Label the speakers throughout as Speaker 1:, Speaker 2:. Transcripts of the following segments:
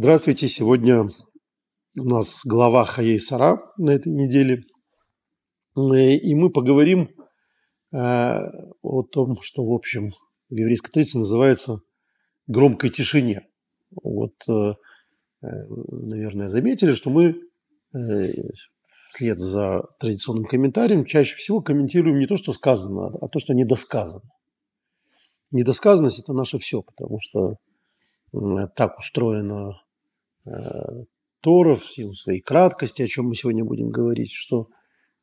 Speaker 1: Здравствуйте. Сегодня у нас глава Хаей Сара на этой неделе. И мы поговорим э, о том, что, в общем, в еврейской традиции называется громкой тишине. Вот, э, э, наверное, заметили, что мы вслед за традиционным комментарием чаще всего комментируем не то, что сказано, а то, что недосказано. Недосказанность – это наше все, потому что так устроена Э, Тора в силу своей краткости, о чем мы сегодня будем говорить, что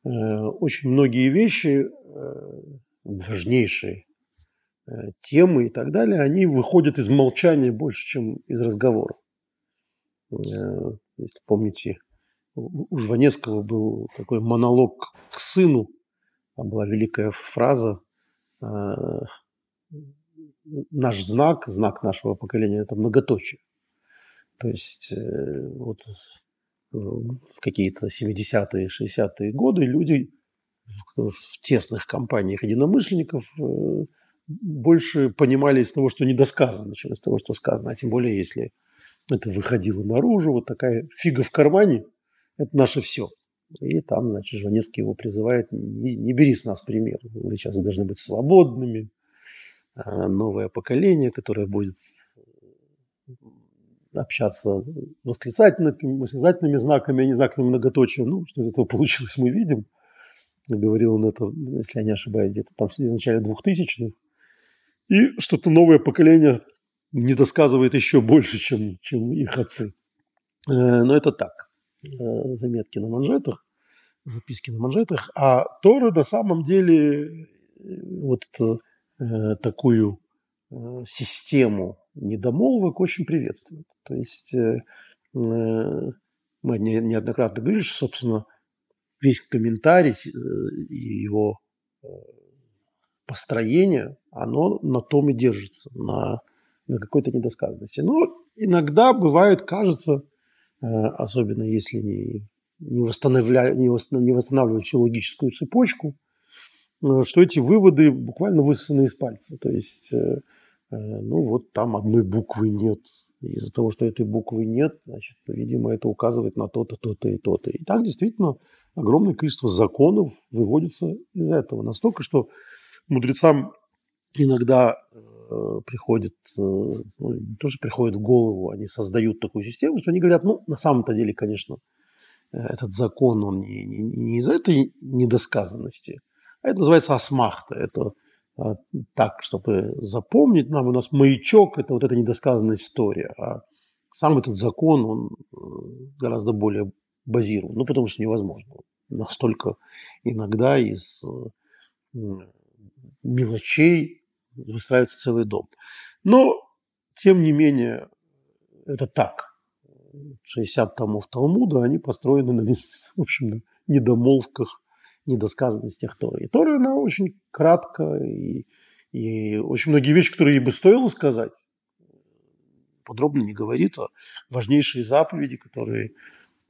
Speaker 1: э, очень многие вещи, э, важнейшие темы и так далее, они выходят из молчания больше, чем из разговоров. Если помните, у Жванецкого был такой монолог к сыну, там была великая фраза «Наш знак, знак нашего поколения – это многоточие». То есть э, вот в какие-то 70-е, 60-е годы люди в, в тесных компаниях единомышленников э, больше понимали из того, что недосказано, чем из того, что сказано. А тем более, если это выходило наружу, вот такая фига в кармане – это наше все. И там, значит, Жванецкий его призывает, не, не бери с нас пример, вы сейчас должны быть свободными, а новое поколение, которое будет общаться восклицательными, восклицательными знаками, а не знаками многоточия. Ну, что из этого получилось, мы видим. Говорил он это, если я не ошибаюсь, где-то там в начале 2000-х. И что-то новое поколение не досказывает еще больше, чем, чем их отцы. Э, но это так. Э, заметки на манжетах, записки на манжетах. А Тора на самом деле э, вот такую систему недомолвок очень приветствует. То есть э, э, мы неоднократно говорили, что, собственно, весь комментарий э, и его построение, оно на том и держится, на, на какой-то недосказанности. Но иногда бывает, кажется, особенно если не, не, восстанавливая, не, восстанавливать всю логическую цепочку, что эти выводы буквально высосаны из пальца. То есть, ну вот там одной буквы нет, из-за того, что этой буквы нет, значит, видимо, это указывает на то-то, то-то и то-то. И так действительно огромное количество законов выводится из этого. Настолько, что мудрецам иногда э, приходит, э, ну, не то, что приходит в голову, они создают такую систему, что они говорят, ну, на самом-то деле, конечно, э, этот закон, он не, не, не из этой недосказанности, а это называется асмахта, это так, чтобы запомнить нам, у нас маячок – это вот эта недосказанная история, а сам этот закон, он э, гораздо более базирован, ну, потому что невозможно. Настолько иногда из э, мелочей выстраивается целый дом. Но, тем не менее, это так. 60 томов Талмуда, они построены на, в общем, недомолвках недосказанностях Торы. И Тора, она очень кратко, и, и очень многие вещи, которые ей бы стоило сказать, подробно не говорит, а важнейшие заповеди, которые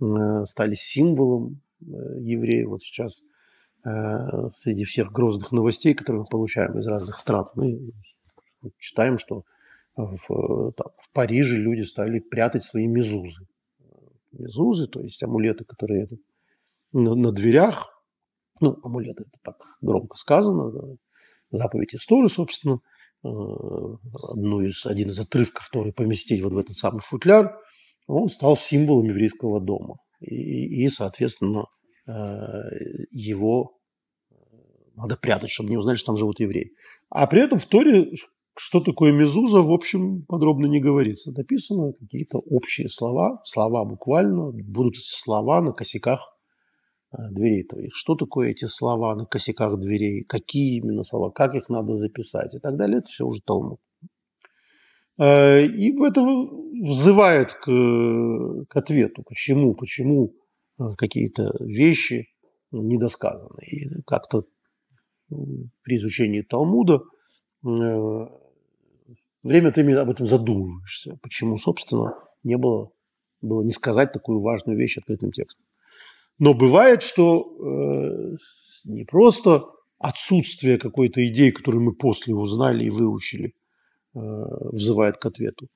Speaker 1: э, стали символом э, евреев. Вот сейчас э, среди всех грозных новостей, которые мы получаем из разных стран, мы читаем, что в, там, в Париже люди стали прятать свои мезузы. Мезузы, то есть амулеты, которые на, на дверях, ну, амулеты, это так громко сказано, заповедь истории, собственно, э, одну из, один из отрывков, который поместить вот в этот самый футляр, он стал символом еврейского дома. И, и соответственно, э, его э, надо прятать, чтобы не узнали, что там живут евреи. А при этом в Торе, что такое мезуза, в общем, подробно не говорится. Написано какие-то общие слова, слова буквально, будут слова на косяках дверей твоих. Что такое эти слова на косяках дверей? Какие именно слова? Как их надо записать? И так далее. Это все уже Талмуд. Э, и это взывает к, к ответу. Почему? Почему э, какие-то вещи недосказаны? И как-то при изучении Талмуда время от времени об этом задумываешься. Почему, собственно, не было, было не сказать такую важную вещь открытым текстом. Но бывает, что э, не просто отсутствие какой-то идеи, которую мы после узнали и выучили, э, взывает к ответу,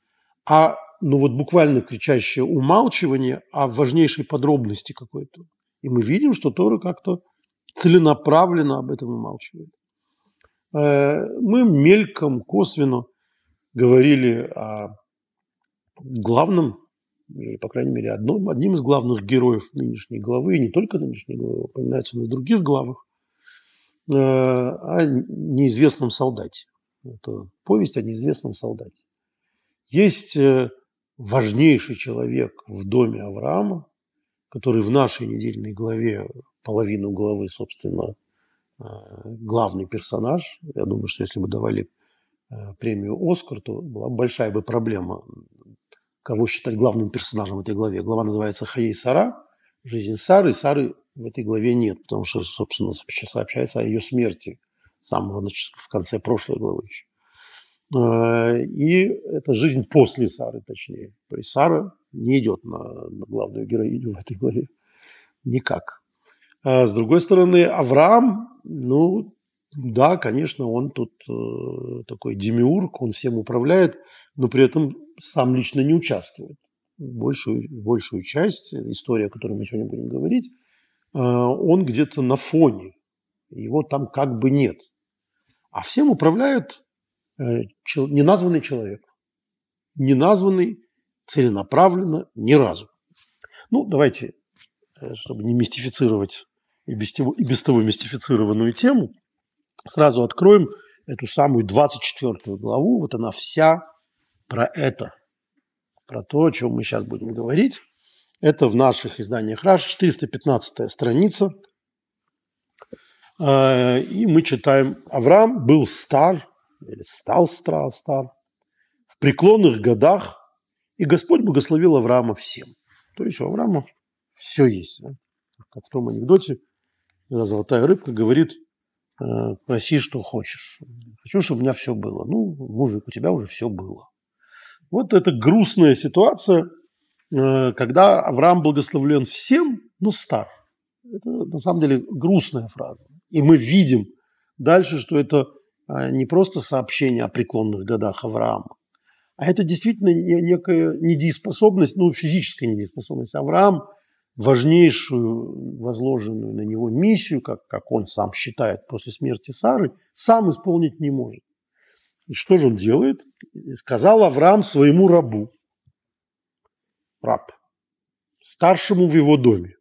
Speaker 1: а ну вот буквально кричащее умалчивание, а важнейшей подробности какой-то. И мы видим, что Тора как-то целенаправленно об этом умалчивает. Э, мы мельком, косвенно говорили о главном, или, по крайней мере, одном, одним из главных героев нынешней главы, и не только нынешней главы, упоминается на других главах, э, о неизвестном солдате. Это повесть о неизвестном солдате. Есть э, важнейший человек в доме Авраама, который в нашей недельной главе, половину главы, собственно, э, главный персонаж. Я думаю, что если бы давали э, премию «Оскар», то была большая бы проблема, кого считать главным персонажем в этой главе. Глава называется «Хаей Сара», «Жизнь Сары», Сары в этой главе нет, потому что, собственно, сообщается о ее смерти самого, в конце прошлой главы еще. Э, и это жизнь после Сары, точнее. То есть Сара не идет на, на главную героиню в этой главе. Никак. А с другой стороны, Авраам, ну, да, конечно, он тут э, такой демиург, он всем управляет, но при этом сам лично не участвует. Большую, большую часть истории, о которой мы сегодня будем говорить, э, он где-то на фоне. Его там как бы нет. А всем управляет Э, неназванный человек. Неназванный целенаправленно ни разу. Ну, давайте, э, чтобы не мистифицировать и без, и без того мистифицированную тему, сразу откроем эту самую 24 главу. Вот она вся про это, про то, о чем мы сейчас будем говорить. Это в наших изданиях РАШ, 415 страница. Э, и мы читаем, Авраам был стар или стал стар, стар, в преклонных годах, и Господь благословил Авраама всем. То есть у Авраама все есть. Да? Как в том анекдоте, когда золотая рыбка говорит, «Э, проси, что хочешь. Хочу, чтобы у меня все было. Ну, мужик, у тебя уже все было. Вот это грустная ситуация, э, когда Авраам благословлен всем, ну, стар. Это на самом деле грустная фраза. И мы видим дальше, что это а, не просто сообщение о преклонных годах Авраама, а это действительно некая недееспособность, ну, физическая недееспособность. Авраам важнейшую возложенную на него миссию, как, как он сам считает после смерти Сары, сам исполнить не может. И что же он делает? Сказал Авраам своему рабу, раб, старшему в его доме,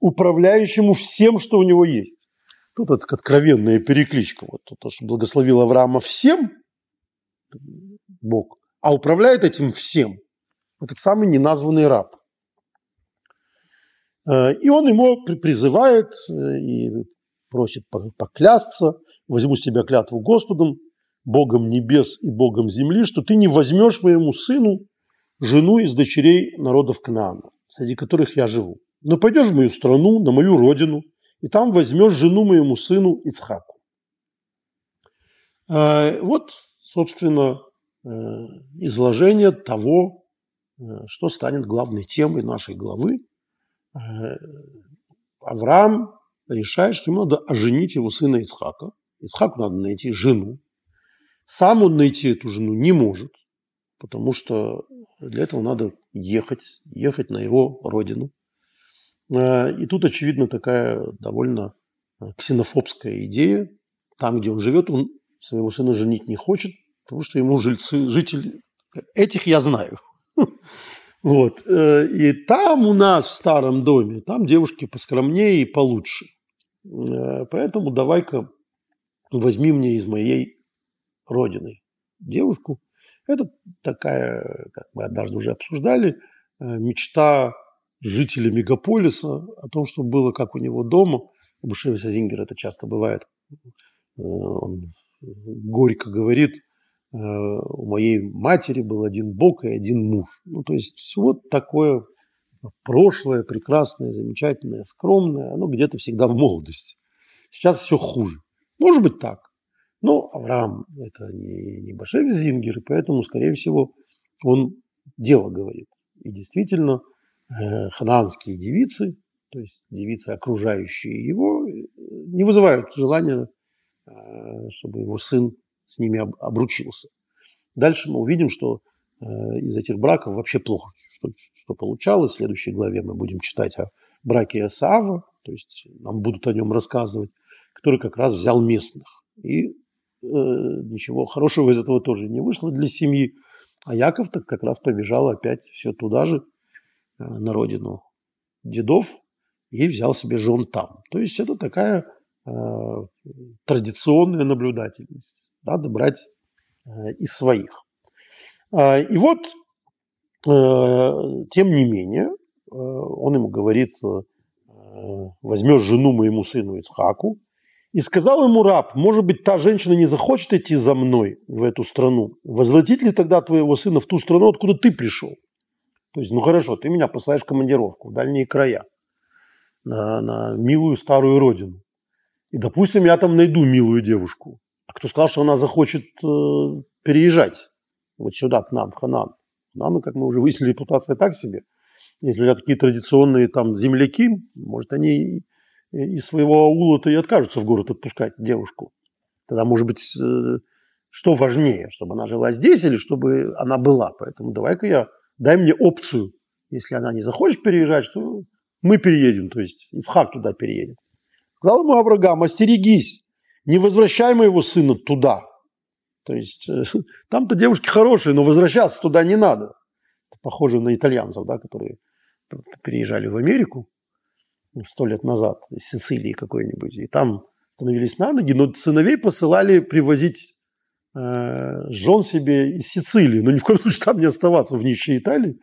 Speaker 1: управляющему всем, что у него есть. Тут это откровенная перекличка. Вот то, что благословил Авраама всем, Бог, а управляет этим всем этот самый неназванный раб. Э, и он ему призывает э, и просит поклясться, возьму с тебя клятву Господом, Богом небес и Богом земли, что ты не возьмешь моему сыну жену из дочерей народов Кнаана, среди которых я живу. Но пойдешь в мою страну, на мою родину – и там возьмешь жену моему сыну Ицхаку. Э, вот, собственно, изложение того, что станет главной темой нашей главы. Авраам решает, что ему надо оженить его сына Ицхака. Ицхаку надо найти жену. Сам он найти эту жену не может, потому что для этого надо ехать, ехать на его родину. Э, и тут, очевидно, такая довольно э, ксенофобская идея. Там, где он живет, он своего сына женить не хочет, потому что ему жильцы, жители... Этих я знаю. Вот. Э, и там у нас в старом доме, там девушки поскромнее и получше. Поэтому давай-ка возьми мне из моей родины девушку. Это такая, как мы однажды уже обсуждали, мечта жителя мегаполиса, о том, что было как у него дома. У Бушевиса Зингера это часто бывает. Э, он горько говорит, э, у моей матери был один бог и один муж. Ну, то есть все такое прошлое, прекрасное, замечательное, скромное, оно где-то всегда в молодости. Сейчас все хуже. Может быть так. Но Авраам – это не, не Башевич Зингер, и поэтому, скорее всего, он дело говорит. И действительно – Э, ханаанские девицы, то есть девицы, окружающие его, э, не вызывают желания, э, чтобы его сын с ними обручился. Дальше мы увидим, что из этих браков вообще плохо, что, что получалось. В следующей главе мы будем читать о браке Исаава, то есть нам будут о нем рассказывать, который как раз взял местных. И э, ничего хорошего из этого тоже не вышло для семьи. А Яков так как раз побежал опять все туда же, э, на родину дедов, и взял себе жен там. То есть это такая э, традиционная наблюдательность. Надо брать э, из своих. Э, и вот, э, тем не менее, э, он ему говорит, возьмешь жену моему сыну Ицхаку, и сказал ему раб, может быть, та женщина не захочет идти за мной в эту страну. Возвратить ли тогда твоего сына в ту страну, откуда ты пришел? То есть, ну хорошо, ты меня посылаешь в командировку в дальние края, на, на милую старую родину. И, допустим, я там найду милую девушку. Кто сказал, что она захочет э, переезжать вот сюда, к нам, в Ханан? Ханану, как мы уже выяснили, репутация так себе. Если у меня такие традиционные там земляки, может, они из своего аула-то и откажутся в город отпускать девушку. Тогда, может быть, э, что важнее, чтобы она жила здесь или чтобы она была. Поэтому давай-ка я, дай мне опцию. Если она не захочет переезжать, что мы переедем, то есть Исхак туда переедет. Сказал ему Авраам, остерегись, не возвращай моего сына туда. То есть э, там-то девушки хорошие, но возвращаться туда не надо. Это похоже на итальянцев, да, которые переезжали в Америку сто лет назад, из Сицилии какой-нибудь, и там становились на ноги, но сыновей посылали привозить э, жен себе из Сицилии, но ни в коем случае там не оставаться в нищей Италии.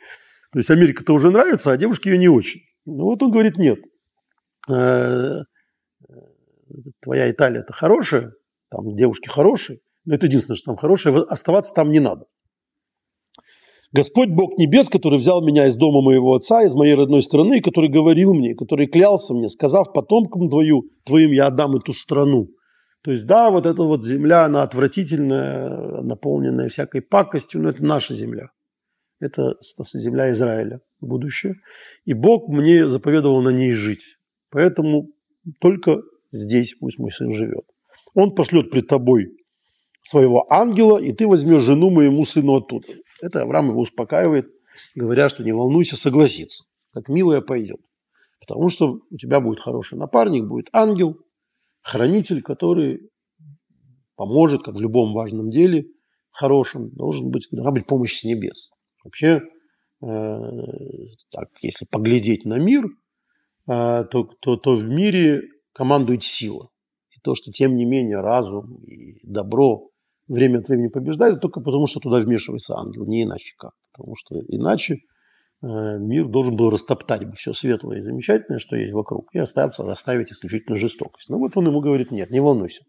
Speaker 1: То есть Америка-то уже нравится, а девушке ее не очень. Ну вот он говорит, нет, э, твоя Италия-то хорошая, там девушки хорошие, но это единственное, что там хорошее, оставаться там не надо. Господь Бог Небес, который взял меня из дома моего отца, из моей родной страны, который говорил мне, который клялся мне, сказав потомкам твою, твоим я отдам эту страну. То есть, да, вот эта вот земля, она отвратительная, наполненная всякой пакостью, но это наша земля. Это земля Израиля, будущее. И Бог мне заповедовал на ней жить. Поэтому только здесь пусть мой сын живет. Он пошлет пред тобой своего ангела, и ты возьмешь жену моему сыну оттуда. Это Авраам его успокаивает, говоря, что не волнуйся, согласится. Как милая пойдет. Потому что у тебя будет хороший напарник, будет ангел, хранитель, который поможет, как в любом важном деле хорошем, должен быть, должна быть помощь с небес. Вообще, э, так, если поглядеть на мир, э, то, то, то в мире командует сила. И то, что тем не менее разум и добро время от времени побеждает только потому, что туда вмешивается ангел, не иначе как. Потому что иначе э, мир должен был растоптать бы все светлое и замечательное, что есть вокруг, и остаться, оставить исключительно жестокость. Но вот он ему говорит, нет, не волнуйся.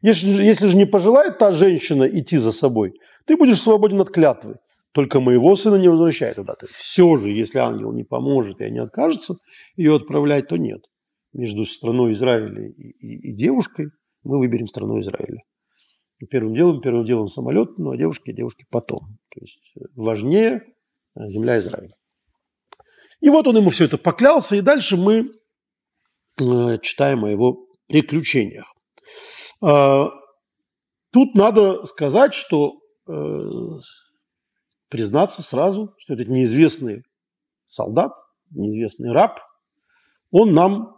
Speaker 1: Если, если же не пожелает та женщина идти за собой, ты будешь свободен от клятвы. Только моего сына не возвращай туда. То есть все же, если ангел не поможет и не откажется ее отправлять, то нет. Между страной Израиля и, и, и девушкой мы выберем страну Израиля первым делом, первым делом самолет, ну а девушки, девушки потом. То есть э, важнее э, земля Израиля. И вот он ему все это поклялся, и дальше мы э, читаем о его приключениях. А, тут надо сказать, что признаться сразу, что этот неизвестный солдат, неизвестный раб, он нам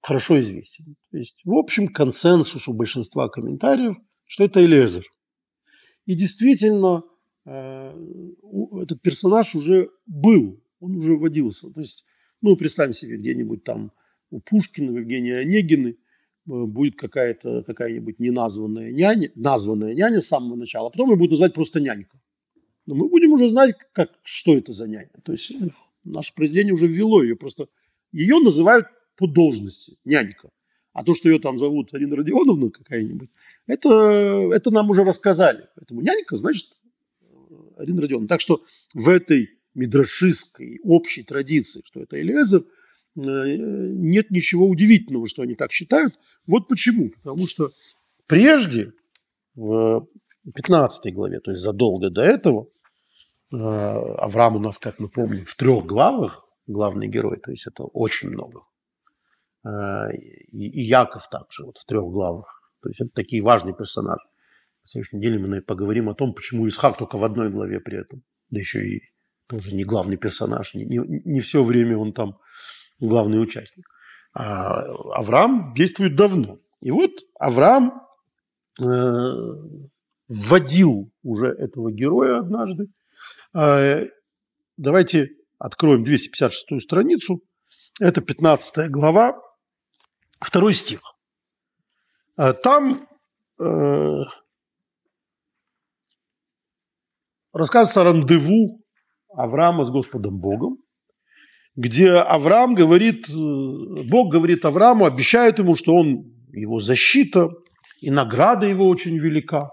Speaker 1: хорошо известен. То есть, в общем, консенсус у большинства комментариев – что это Элезер. И действительно, э, этот персонаж уже был, он уже вводился. То есть, ну, представим себе, где-нибудь там у Пушкина, Евгения Онегины э, будет какая-то какая-нибудь неназванная няня, названная няня с самого начала, а потом ее будут называть просто нянька. Но мы будем уже знать, как, что это за няня. То есть наше произведение уже ввело ее, просто ее называют по должности, нянька. А то, что ее там зовут Арина Родионовна какая-нибудь, это, это нам уже рассказали. Поэтому нянька, значит, Арина Родионовна. Так что в этой мидрашистской общей традиции, что это Элиезер, э, нет ничего удивительного, что они так считают. Вот почему. Потому что прежде, в 15 главе, то есть задолго до этого, э, Авраам у нас, как мы помним, в трех главах главный герой, то есть это очень много. Э, и, и Яков также, вот в трех главах. То есть это такие важные персонажи. На следующей неделе мы поговорим о том, почему Исхак только в одной главе при этом. да еще и тоже не главный персонаж, не, не, не все время он там главный участник. А Авраам действует давно. И вот Авраам э, вводил уже этого героя однажды. Э, давайте откроем 256 страницу. Это 15 глава, второй стих. Э, там э, рассказывается о рандеву Авраама с Господом Богом, где Авраам говорит, э, Бог говорит Аврааму, обещает ему, что он, его защита и награда его очень велика.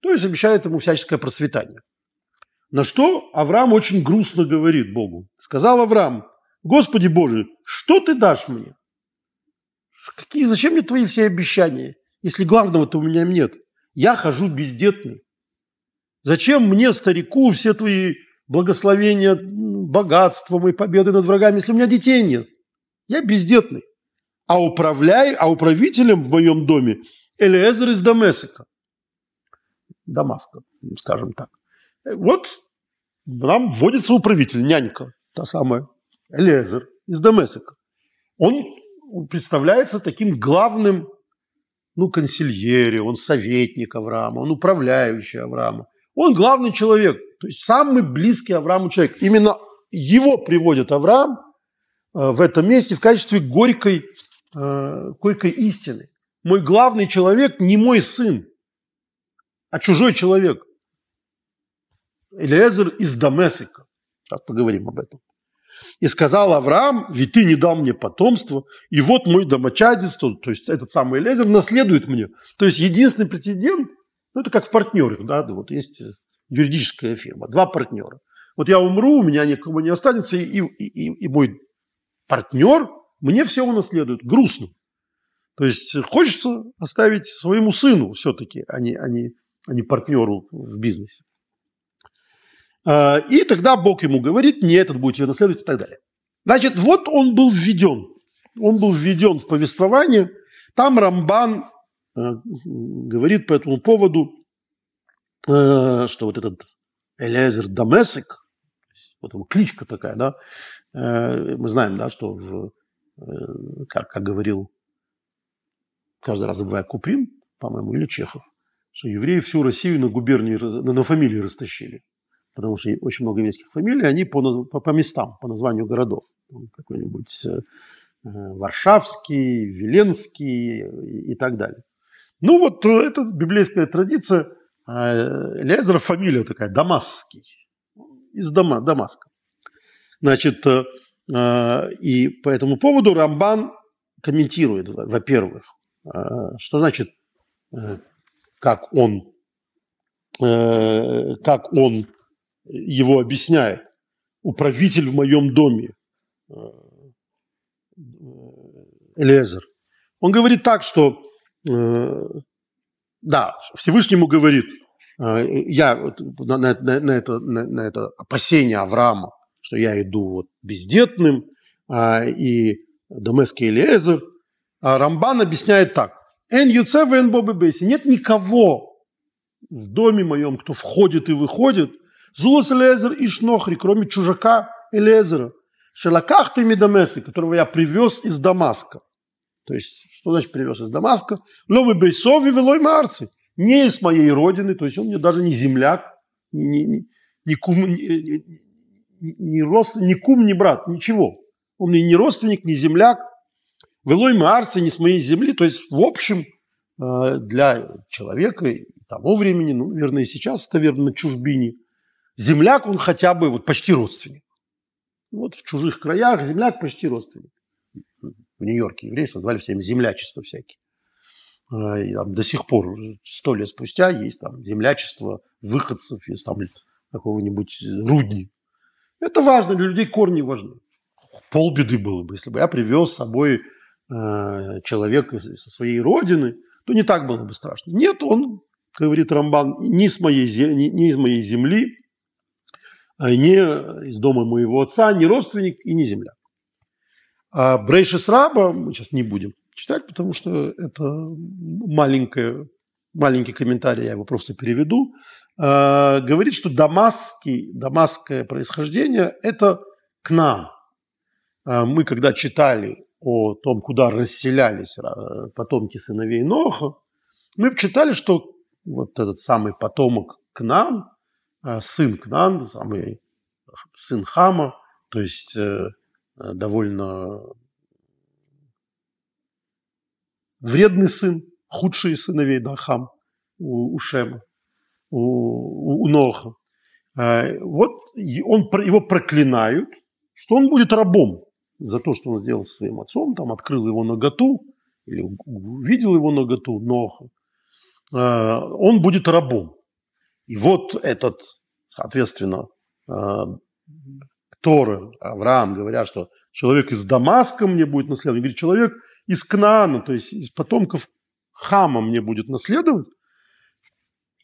Speaker 1: То есть обещает ему всяческое процветание. На что Авраам очень грустно говорит Богу. Сказал Авраам, Господи Боже, что ты дашь мне? Какие, зачем мне твои все обещания, если главного-то у меня нет? Я хожу бездетный. Зачем мне, старику, все твои благословения, богатства, мои победы над врагами, если у меня детей нет? Я бездетный. А управляй, а управителем в моем доме Элиэзер из Дамесика. Дамаска, скажем так. Вот нам вводится управитель, нянька, та самая, Элиэзер из Дамесика. Он представляется таким главным, ну, консильере, он советник Авраама, он управляющий Авраама. Он главный человек, то есть самый близкий Аврааму человек. Именно его приводит Авраам э, в этом месте в качестве горькой, э, горькой истины. Мой главный человек не мой сын, а чужой человек. Элиезер из Дамесика. Сейчас поговорим об этом. И сказал Авраам, ведь ты не дал мне потомство, и вот мой домочадец, то, то есть этот самый Элиезер, наследует мне. То есть единственный претендент – ну, это как в партнерах, да, вот есть юридическая фирма, два партнера. Вот я умру, у меня никого не останется, и, и, и, и мой партнер мне все унаследует. Грустно. То есть хочется оставить своему сыну все-таки, а не, а, не, а не партнеру в бизнесе. А, и тогда Бог ему говорит, не этот будет ее наследовать и так далее. Значит, вот он был введен. Он был введен в повествование. Там Рамбан Э, говорит по этому поводу, э, что вот этот Элезер Дамесик, вот его кличка такая, да, э, мы знаем, да, что в, как, как говорил, каждый раз забывая Куприн, по-моему, или Чехов, что евреи всю Россию на губернии, на, на фамилии растащили. Потому что очень много еврейских фамилий, они по, по, по местам, по названию городов. Какой-нибудь Варшавский, Веленский и так далее. Ну вот э, это библейская традиция. А, Лезера фамилия такая, Дамасский. Из Дама, Дамаска. Значит, э, э, и по этому поводу Рамбан комментирует, во-первых, что значит, как он, как он его объясняет. Управитель в моем доме, Элезер. Он говорит так, что Э, да, Всевышнему говорит, э, я на, на, на, это, на, на это опасение Авраама, что я иду вот бездетным, и Дамеский Элиезер, а Рамбан объясняет так. Эн юцев эн бобы бейси. Нет никого в доме моем, кто входит и выходит. Зулас Элиезер и Шнохри, кроме чужака Элиезера. Шелаках ты Дамесы, которого я привез из Дамаска. То есть, что значит привез из Дамаска? Ломы Бейсови велой Марси. Не из моей родины, то есть он мне даже не земляк, не, не, не, кум, не, не, рост, не кум, не брат, ничего. Он мне не родственник, не земляк. Велой Марси, не с моей земли. То есть, в общем, э, для человека того времени, ну, наверное, и сейчас это верно на чужбине, земляк он хотя бы вот почти родственник. Вот в чужих краях земляк почти родственник в Нью-Йорке евреи создавали всем землячество всякие. А, и там до сих пор, сто лет спустя, есть там землячество выходцев из там какого-нибудь рудни. Это важно, для людей корни важны. Полбеды было бы, если бы я привез с собой э, человека со своей родины, то не так было бы страшно. Нет, он, говорит Рамбан, не, с моей, не, не из моей земли, не из дома моего отца, не родственник и не земля. А Брейшис Раба мы сейчас не будем читать, потому что это маленькое, маленький комментарий, я его просто переведу. э, говорит, что дамасский, дамасское происхождение – это к нам. Э, мы когда читали о том, куда расселялись потомки сыновей Ноха, мы читали, что вот этот самый потомок к нам, сын к нам, самый сын Хама, то есть э, довольно вредный сын, худший сыновей да, Хам у, у Шема, у, у Ноха. Вот он, его проклинают, что он будет рабом за то, что он сделал со своим отцом, там открыл его наготу, или увидел его наготу, Ноха, э, он будет рабом. И вот этот, соответственно, э, Торы, Авраам, говорят, что человек из Дамаска мне будет наследовать, говорит, человек из Кнаана, то есть из потомков Хама мне будет наследовать.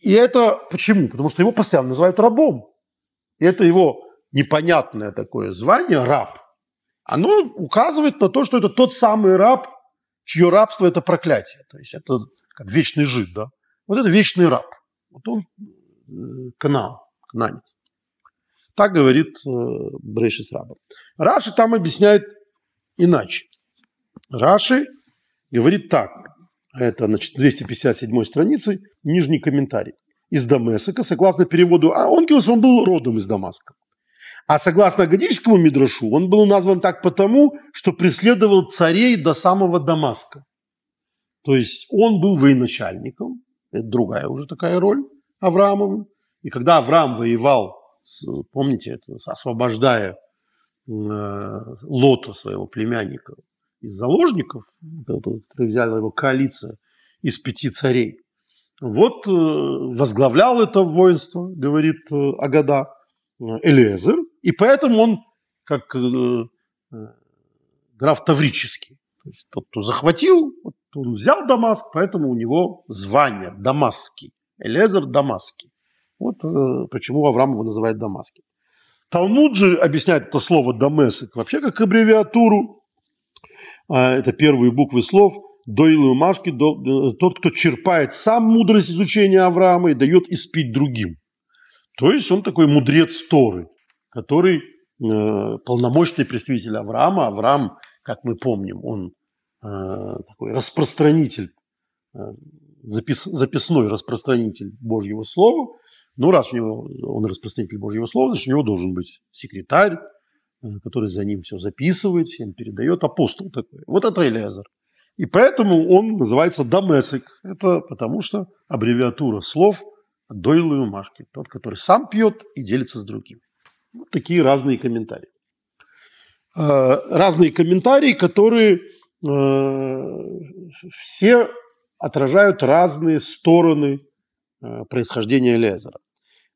Speaker 1: И это почему? Потому что его постоянно называют рабом. И это его непонятное такое звание, раб – оно указывает на то, что это тот самый раб, чье рабство – это проклятие. То есть это как вечный жид, да? Вот это вечный раб. Вот он канал, кананец. Так говорит э, Брешис Раба. Раши там объясняет иначе. Раши говорит так. Это, значит, 257 страницы, нижний комментарий. Из Дамесика, согласно переводу, а Онкилос, он был родом из Дамаска. А согласно Агадическому Мидрашу, он был назван так потому, что преследовал царей до самого Дамаска. То есть он был военачальником, это другая уже такая роль Авраамовым. И когда Авраам воевал, помните, это, освобождая э, Лота, своего племянника, из заложников, который взяла его коалиция из пяти царей, вот э, возглавлял это воинство, говорит э, Агада, Элиезер, и поэтому он как граф Таврический. То есть тот, кто захватил, он взял Дамаск, поэтому у него звание Дамасский. Элезер Дамасский. Вот э, почему Авраам его называет Дамасский. Талмуд же объясняет это слово «дамесек» вообще как аббревиатуру. А, это первые буквы слов «дойлы машки», э, тот, кто черпает сам мудрость изучения Авраама и дает испить другим. То есть он такой мудрец Торы который э, полномочный представитель Авраама. Авраам, как мы помним, он э, такой распространитель, запис, записной распространитель Божьего Слова. Ну, раз у него он распространитель Божьего Слова, значит, у него должен быть секретарь, э, который за ним все записывает, всем передает, апостол такой. Вот это Элиазар. И поэтому он называется Дамесик. Это потому что аббревиатура слов Дойлы Машки. Тот, который сам пьет и делится с другим. Вот такие разные комментарии. Э, разные комментарии, которые э, все отражают разные стороны э, происхождения Лезера.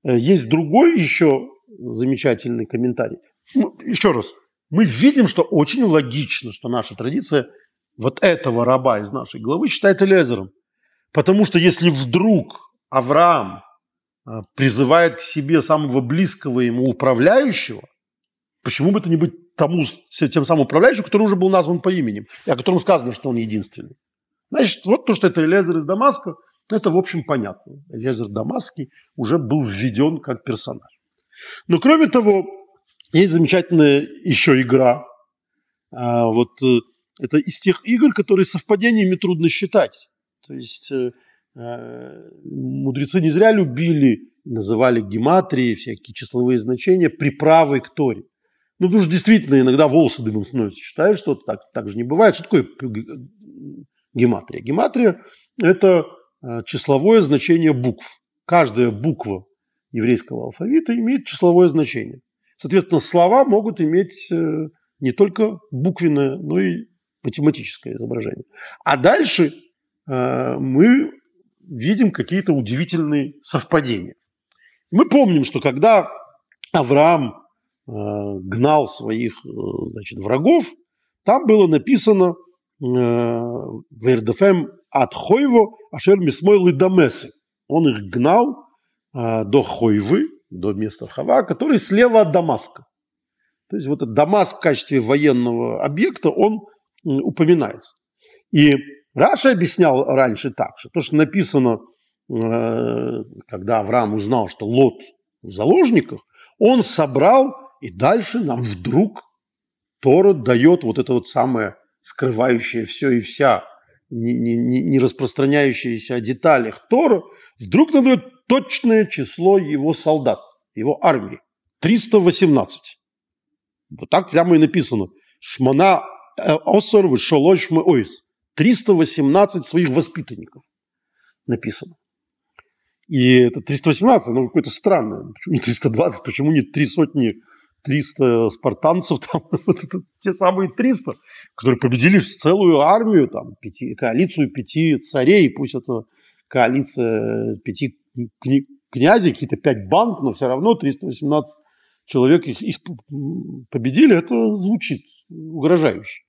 Speaker 1: Есть другой еще замечательный комментарий. Ну, еще раз, мы видим, что очень логично, что наша традиция вот этого раба из нашей главы считает Элезером. Потому что если вдруг Авраам а, призывает к себе самого близкого ему управляющего, почему бы это не быть тому, тем самым управляющим, который уже был назван по имени, и о котором сказано, что он единственный. Значит, вот то, что это Элезер из Дамаска, это, в общем, понятно. Элезер Дамасский уже был введен как персонаж. Но, кроме того, есть замечательная еще игра. А, вот э, это из тех игр, которые совпадениями трудно считать. То есть э, Э, мудрецы не зря любили, называли гематрии, всякие числовые значения, приправой к Торе. Ну, потому что действительно иногда волосы дымом становятся. Считаешь, что так, так же не бывает. Что такое гематрия? Гематрия – это э, числовое значение букв. Каждая буква еврейского алфавита имеет числовое значение. Соответственно, слова могут иметь э, не только буквенное, но и математическое изображение. А дальше мы видим какие-то удивительные совпадения. Мы помним, что когда Авраам э, гнал своих э, значит, врагов, там было написано э, «Вердефем от Хойво ашер и Дамесы». Он их гнал э, до Хойвы, до места Хава, который слева от Дамаска. То есть вот этот Дамаск в качестве военного объекта, он упоминается. И Раша объяснял раньше так, что то, что написано э, когда Авраам узнал, что Лот в заложниках, он собрал, и дальше нам вдруг Тора дает вот это вот самое скрывающее все и вся, не, не, не распространяющееся о деталях Тора, вдруг нам дает точное число его солдат, его армии. 318. Вот так прямо и написано. Шмана э, Осор Вышолой Ойс. 318 своих воспитанников написано. И это 318, ну, какое-то странное. Почему не 320, почему не три сотни, 300 спартанцев, там, вот это, те самые 300, которые победили целую армию, там, пяти, коалицию пяти царей, пусть это коалиция пяти князей, какие-то пять банд, но все равно 318 человек их, их победили, это звучит угрожающе.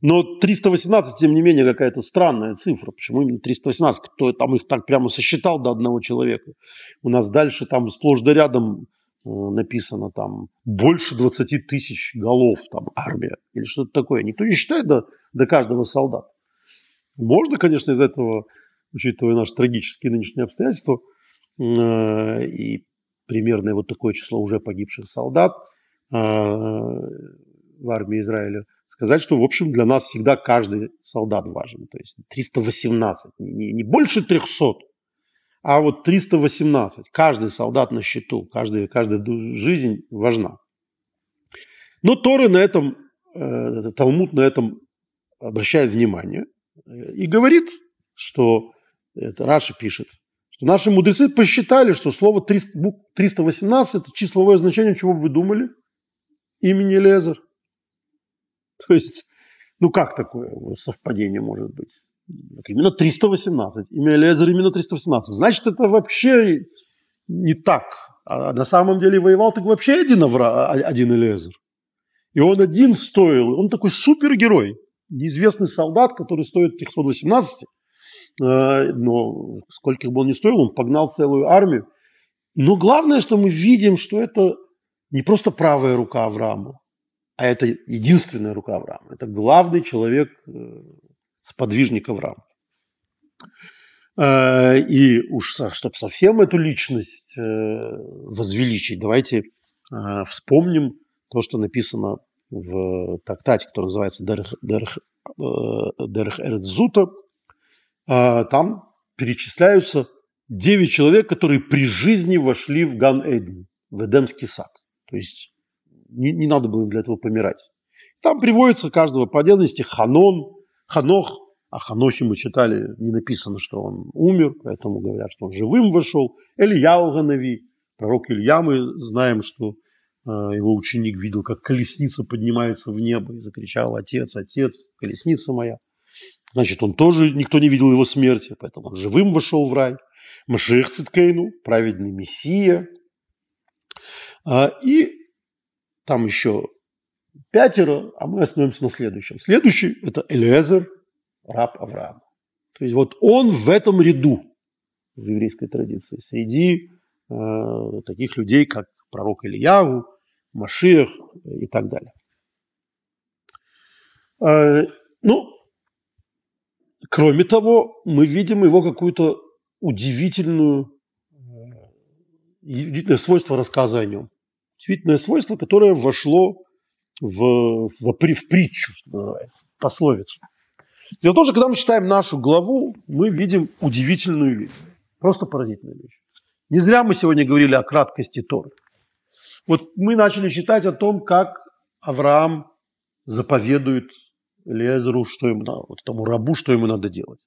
Speaker 1: Но 318, тем не менее, какая-то странная цифра. Почему именно 318? Кто там их так прямо сосчитал до одного человека? У нас дальше там сплошь да рядом э, написано там больше 20 тысяч голов, там армия или что-то такое. Никто не считает до, до каждого солдата. Можно, конечно, из этого, учитывая наши трагические нынешние обстоятельства, э, и примерное вот такое число уже погибших солдат э, в армии Израиля – сказать, что, в общем, для нас всегда каждый солдат важен. То есть 318, не, не, не больше 300, а вот 318. Каждый солдат на счету, каждая, каждая жизнь важна. Но Торы на этом, э, Талмуд на этом обращает внимание э, и говорит, что, это Раша пишет, что наши мудрецы посчитали, что слово 300, 318 – это числовое значение, чего бы вы думали? Имени Лезер. То есть, ну как такое совпадение может быть? Именно 318. Имя Элиезер именно 318. Значит, это вообще не так. А на самом деле воевал так вообще один, Авра, один Элиезер. И он один стоил. Он такой супергерой. Неизвестный солдат, который стоит 318. Э, но сколько бы он ни стоил, он погнал целую армию. Но главное, что мы видим, что это не просто правая рука Авраама, а это единственная рука Авраама. Это главный человек, э, сподвижник Авраама. Э, и уж, чтобы совсем эту личность э, возвеличить, давайте вспомним то, что написано в трактате, который называется Дерх, Дерх, Дерх Эрцзута. Там перечисляются 9 человек, которые при жизни вошли в Ган-Эден, в Эдемский сад. То есть не, не надо было для этого помирать. Там приводится каждого по отдельности Ханон, Ханох, а Ханохе мы читали, не написано, что он умер, поэтому говорят, что он живым вошел. Ильяу Ганави, пророк Илья, мы знаем, что э, его ученик видел, как колесница поднимается в небо и закричал «Отец, отец, колесница моя». Значит, он тоже, никто не видел его смерти, поэтому он живым вошел в рай. Машех Циткейну, праведный Мессия. А, и там еще пятеро, а мы остановимся на следующем. Следующий – это Элиезер, раб Авраама. То есть вот он в этом ряду в еврейской традиции, среди э, таких людей, как пророк Ильяву, Машиах и так далее. Э, ну, кроме того, мы видим его какую-то удивительную, э, удивительное свойство рассказа о нем удивительное свойство, которое вошло в, в, в притчу, что называется, пословицу. Дело в том, что когда мы читаем нашу главу, мы видим удивительную вещь. Просто поразительную вещь. Не зря мы сегодня говорили о краткости Торы. Вот мы начали читать о том, как Авраам заповедует Лезеру, что ему надо, вот тому рабу, что ему надо делать.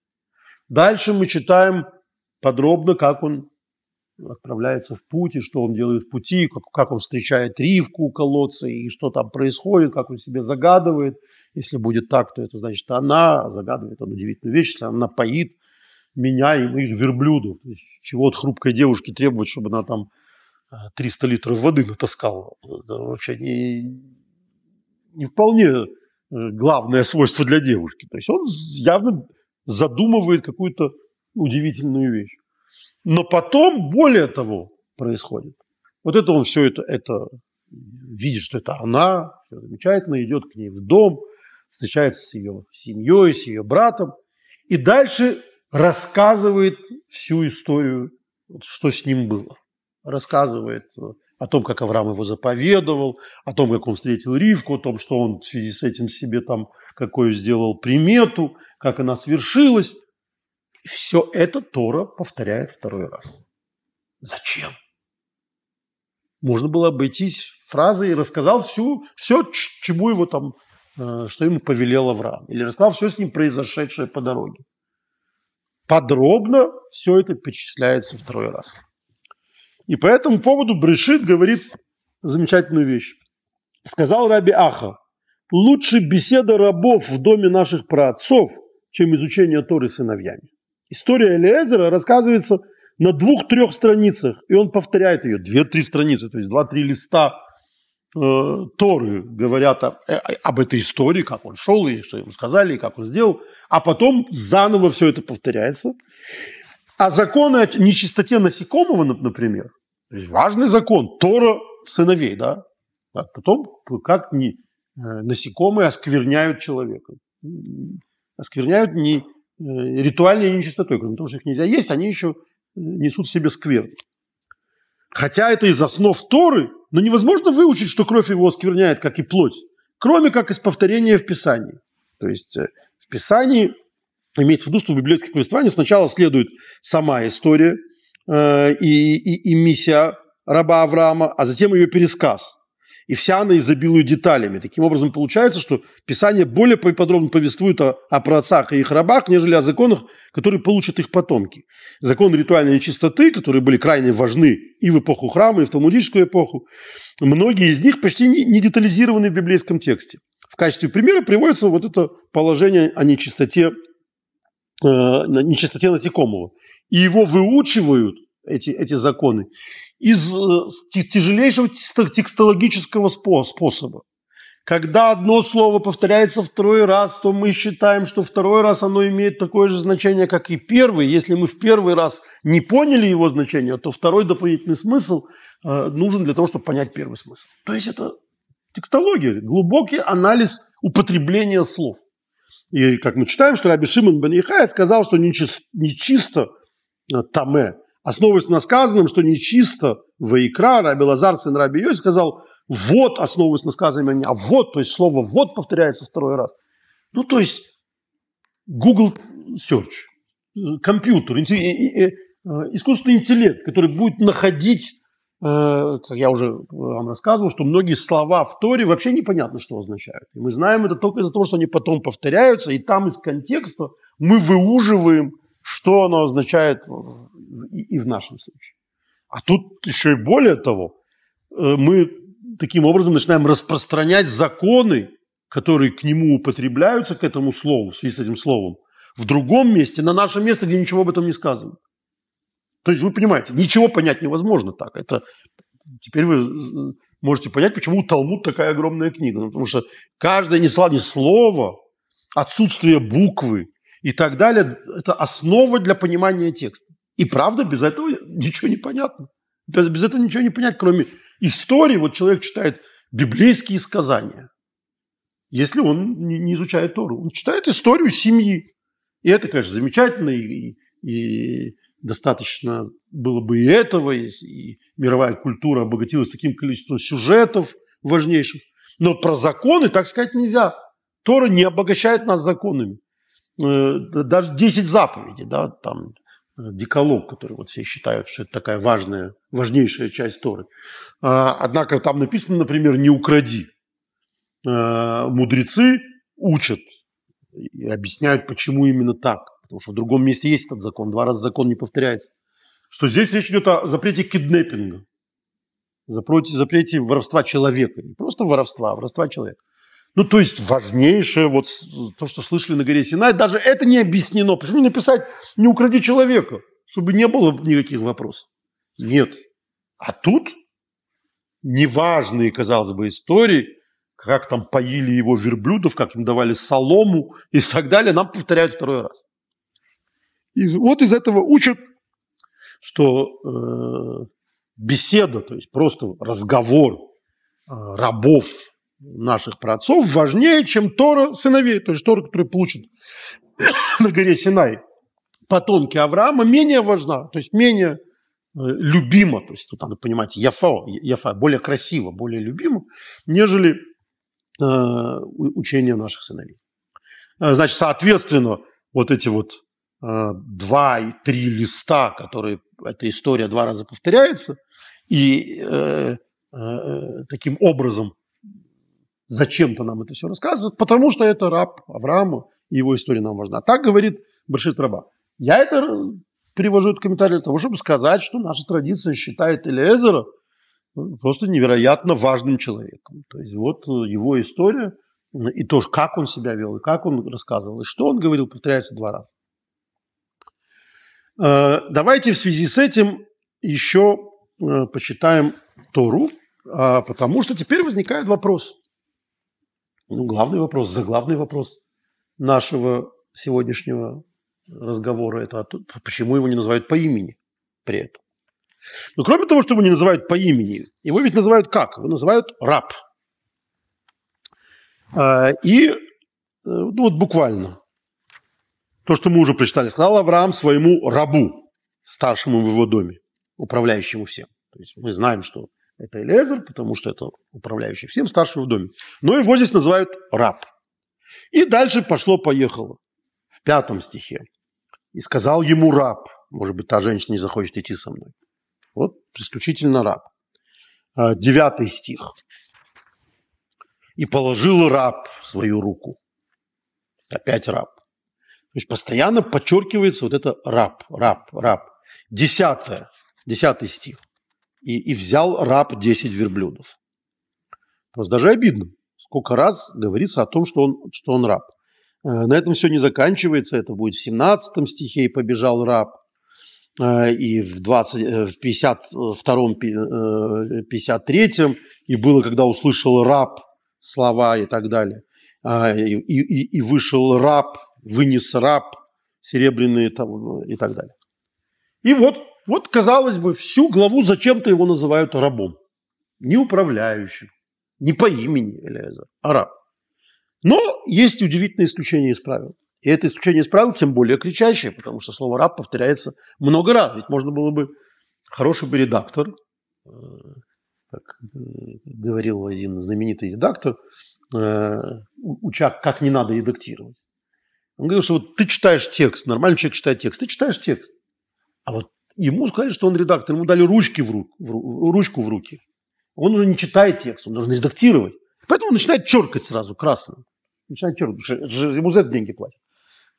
Speaker 1: Дальше мы читаем подробно, как он отправляется в путь, и что он делает в пути, как, как он встречает Ривку у колодца, и что там происходит, как он себе загадывает. Если будет так, то это значит она загадывает он удивительную вещь, если она поит меня и моих верблюдов. Чего от хрупкой девушки требовать, чтобы она там 300 э, литров воды натаскала. Это вообще не, не вполне э, главное свойство для девушки. То есть он явно задумывает какую-то удивительную вещь. Но потом, более того, происходит. Вот это он все это, это видит, что это она, все замечательно, идет к ней в дом, встречается с ее семьей, с ее братом. И дальше рассказывает всю историю, что с ним было. Рассказывает э, о том, как Авраам его заповедовал, о том, как он встретил Ривку, о том, что он в связи с этим себе там какую сделал примету, как она свершилась. Все это Тора повторяет второй раз. Зачем? Можно было обойтись фразой и рассказал всю, все, чему его там, э, что ему повелел Авраам. Или рассказал все с ним произошедшее по дороге. Подробно все это перечисляется второй раз. И по этому поводу Брешит говорит замечательную вещь. Сказал Раби Аха, лучше беседа рабов в доме наших праотцов, чем изучение Торы сыновьями. История Элиезера рассказывается на двух-трех страницах, и он повторяет ее, две-три страницы, то есть два-три листа э, Торы говорят об, э, об этой истории, как он шел, и что ему сказали, и как он сделал, а потом заново все это повторяется. А законы о нечистоте насекомого, например, то есть важный закон, Тора сыновей, да, а потом как не, э, насекомые оскверняют человека, оскверняют не ритуальной нечистотой, кроме того, что их нельзя есть, они еще несут в себе скверну. Хотя это из основ Торы, но невозможно выучить, что кровь его оскверняет, как и плоть, кроме как из повторения в Писании. То есть э, в Писании имеется в виду, что в библейских повествованиях сначала следует сама история э, и, и, и миссия раба Авраама, а затем ее пересказ – и вся она изобилует деталями. Таким образом, получается, что Писание более подробно повествует о, о праотцах и их рабах, нежели о законах, которые получат их потомки. Законы ритуальной чистоты, которые были крайне важны и в эпоху храма, и в талмудическую эпоху, многие из них почти не, не детализированы в библейском тексте. В качестве примера приводится вот это положение о нечистоте, э, нечистоте насекомого. И его выучивают, эти, эти законы, из э, тяжелейшего текстологического способа. Когда одно слово повторяется второй раз, то мы считаем, что второй раз оно имеет такое же значение, как и первый. Если мы в первый раз не поняли его значение, то второй дополнительный смысл э, нужен для того, чтобы понять первый смысл. То есть это текстология, глубокий анализ употребления слов. И как мы читаем, что Раби Шимон бен сказал, что нечисто, нечисто э, таме, основываясь на сказанном, что нечисто Ваикра, Раби Лазар, сын Раби Йой, сказал, вот, основываясь на сказанном, а вот, то есть слово вот повторяется второй раз. Ну, то есть Google Search, компьютер, э, искусственный интеллект, который будет находить, э, как я уже вам рассказывал, что многие слова в Торе вообще непонятно, что означают. И мы знаем это только из-за того, что они потом повторяются, и там из контекста мы выуживаем, что оно означает и в нашем случае. А тут еще и более того, э, мы таким образом начинаем распространять законы, которые к нему употребляются, к этому слову, в связи с этим словом, в другом месте, на наше место, где ничего об этом не сказано. То есть вы понимаете, ничего понять невозможно так. Это теперь вы э, можете понять, почему Талмуд такая огромная книга. Ну, потому что каждое ни слова, ни слова, отсутствие буквы и так далее – это основа для понимания текста. И правда, без этого ничего не понятно. Без, без этого ничего не понять, кроме истории. Вот человек читает библейские сказания. Если он не, не изучает Тору, он читает историю семьи. И это, конечно, замечательно, и, и достаточно было бы и этого, и, и мировая культура обогатилась таким количеством сюжетов важнейших. Но про законы так сказать нельзя. Тора не обогащает нас законами. Э, даже 10 заповедей, да, там деколог, который вот все считают, что это такая важная, важнейшая часть Торы. А, однако там написано, например, «не укради». А, мудрецы учат и объясняют, почему именно так. Потому что в другом месте есть этот закон, два раза закон не повторяется. Что здесь речь идет о запрете киднеппинга, запрете, запрете воровства человека. Не просто воровства, а воровства человека. Ну, то есть важнейшее, вот то, что слышали на горе Синай, даже это не объяснено. Почему не написать «не укради человека», чтобы не было никаких вопросов? Нет. А тут неважные, казалось бы, истории, как там поили его верблюдов, как им давали солому и так далее, нам повторяют второй раз. И вот из этого учат, что э, беседа, то есть просто разговор э, рабов наших праотцов важнее, чем Тора сыновей, то есть Тора, который получит на горе Синай. потомки Авраама, менее важна, то есть менее любима, то есть тут надо понимать, яфа, яфа более красиво, более любима, нежели э, учение наших сыновей. Значит, соответственно, вот эти вот э, два и три листа, которые эта история два раза повторяется, и э, э, таким образом зачем-то нам это все рассказывают, потому что это раб Авраама, и его история нам важна. Так говорит Баршит Раба. Я это привожу этот комментарий для того, чтобы сказать, что наша традиция считает Элиэзера просто невероятно важным человеком. То есть вот его история и то, как он себя вел, и как он рассказывал, и что он говорил, повторяется два раза. Э, давайте в связи с этим еще э, почитаем Тору, а, потому что теперь возникает вопрос. Ну, главный вопрос, заглавный вопрос нашего сегодняшнего разговора – это почему его не называют по имени при этом. Но кроме того, что его не называют по имени, его ведь называют как? Его называют раб. А, и э, ну, вот буквально то, что мы уже прочитали. Сказал Авраам своему рабу, старшему в его доме, управляющему всем. То есть мы знаем, что это Элезер, потому что это управляющий всем, старший в доме. Но его здесь называют раб. И дальше пошло-поехало. В пятом стихе. И сказал ему раб, может быть, та женщина не захочет идти со мной. Вот исключительно раб. А, девятый стих. И положил раб свою руку. Опять раб. То есть постоянно подчеркивается вот это раб, раб, раб. Десятое, десятый стих. И, и взял раб десять верблюдов. Просто даже обидно. Сколько раз говорится о том, что он, что он раб. Э, на этом все не заканчивается. Это будет в 17 стихе «И побежал раб». Э, и в, 20, э, в 52 53 и было, когда услышал раб слова и так далее. И, и, и вышел раб, вынес раб серебряные там, и так далее. И вот, вот, казалось бы, всю главу зачем-то его называют рабом. Не управляющим, не по имени Элиазар, а раб. Но есть удивительное исключение из правил. И это исключение из правил тем более кричащее, потому что слово «раб» повторяется много раз. Ведь можно было бы хороший бы редактор, э, как э, говорил один знаменитый редактор, э, уча, как не надо редактировать. Он говорил, что вот ты читаешь текст, нормальный человек читает текст, ты читаешь текст. А вот ему сказали, что он редактор, ему дали ручки в ру, в, ручку в руки. Он уже не читает текст, он должен редактировать. Поэтому он начинает черкать сразу красным. Начинает черкать, потому ему за это деньги платят.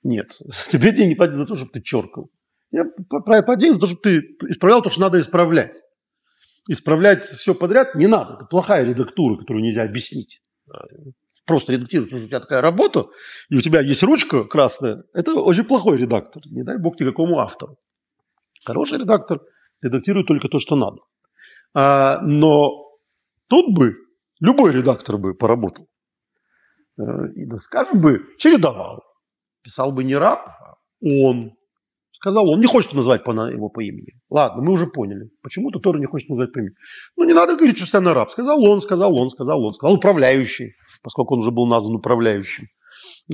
Speaker 1: Нет, тебе деньги платят за то, чтобы ты черкал. Я платят деньги за то, чтобы ты исправлял то, что надо исправлять. Исправлять все подряд не надо. Это плохая редактура, которую нельзя объяснить. Просто редактировать, потому что у тебя такая работа, и у тебя есть ручка красная. Это очень плохой редактор. Не дай бог никакому автору. Хороший редактор редактирует только то, что надо. А, но тут бы любой редактор бы поработал. Э, и, скажем бы, чередовал. Писал бы не раб, а он. Сказал он, не хочет назвать его по имени. Ладно, мы уже поняли. Почему-то Тора не хочет назвать по имени. Ну, не надо говорить, что постоянно раб. Сказал он, сказал он, сказал он, сказал управляющий, поскольку он уже был назван управляющим.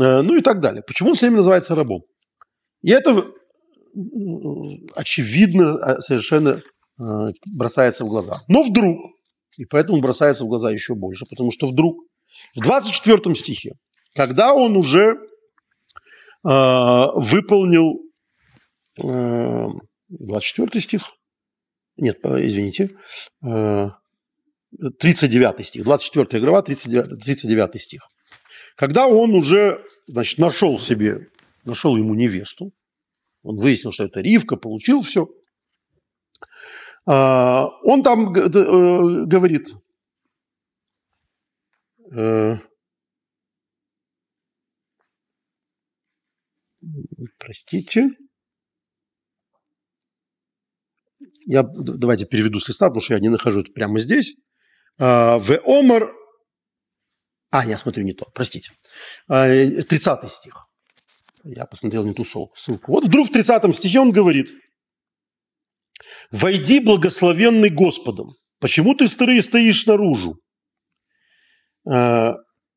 Speaker 1: Э, ну и так далее. Почему он все время называется рабом? И это очевидно э, совершенно бросается в глаза. Но вдруг и поэтому бросается в глаза еще больше, потому что вдруг в 24 стихе, когда он уже э, выполнил э, 24 стих, нет, извините, э, 39 стих, 24 глава, 39, 39 стих. Когда он уже значит, нашел себе, нашел ему невесту, он выяснил, что это Ривка, получил все, а, он там э, говорит, э, простите, я давайте переведу с листа, потому что я не нахожу это прямо здесь. А, в Омар, а, я смотрю не то, простите, 30 а, стих. Я посмотрел не ту ссылку. Вот вдруг в 30 стихе он говорит – «Войди, благословенный Господом». Почему ты стоишь снаружи? А,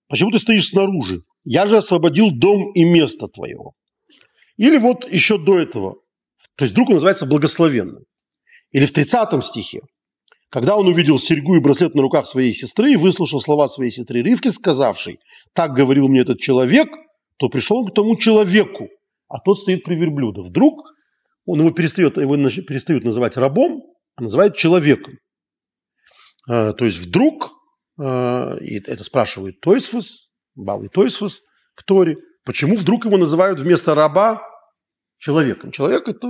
Speaker 1: почему ты стоишь снаружи? Я же освободил дом и место твоего. Или вот еще до этого. То есть вдруг он называется благословенным. Или в 30 стихе. Когда он увидел серьгу и браслет на руках своей сестры и выслушал слова своей сестры Ривки, сказавшей, «Так говорил мне этот человек», то пришел он к тому человеку, а тот стоит при верблюда. Вдруг он его перестает, его перестают называть рабом, а называют человеком. А, то есть вдруг, а, и это спрашивает Тойсфус, Бал и Тойсфус в Торе, почему вдруг его называют вместо раба человеком? Человек – это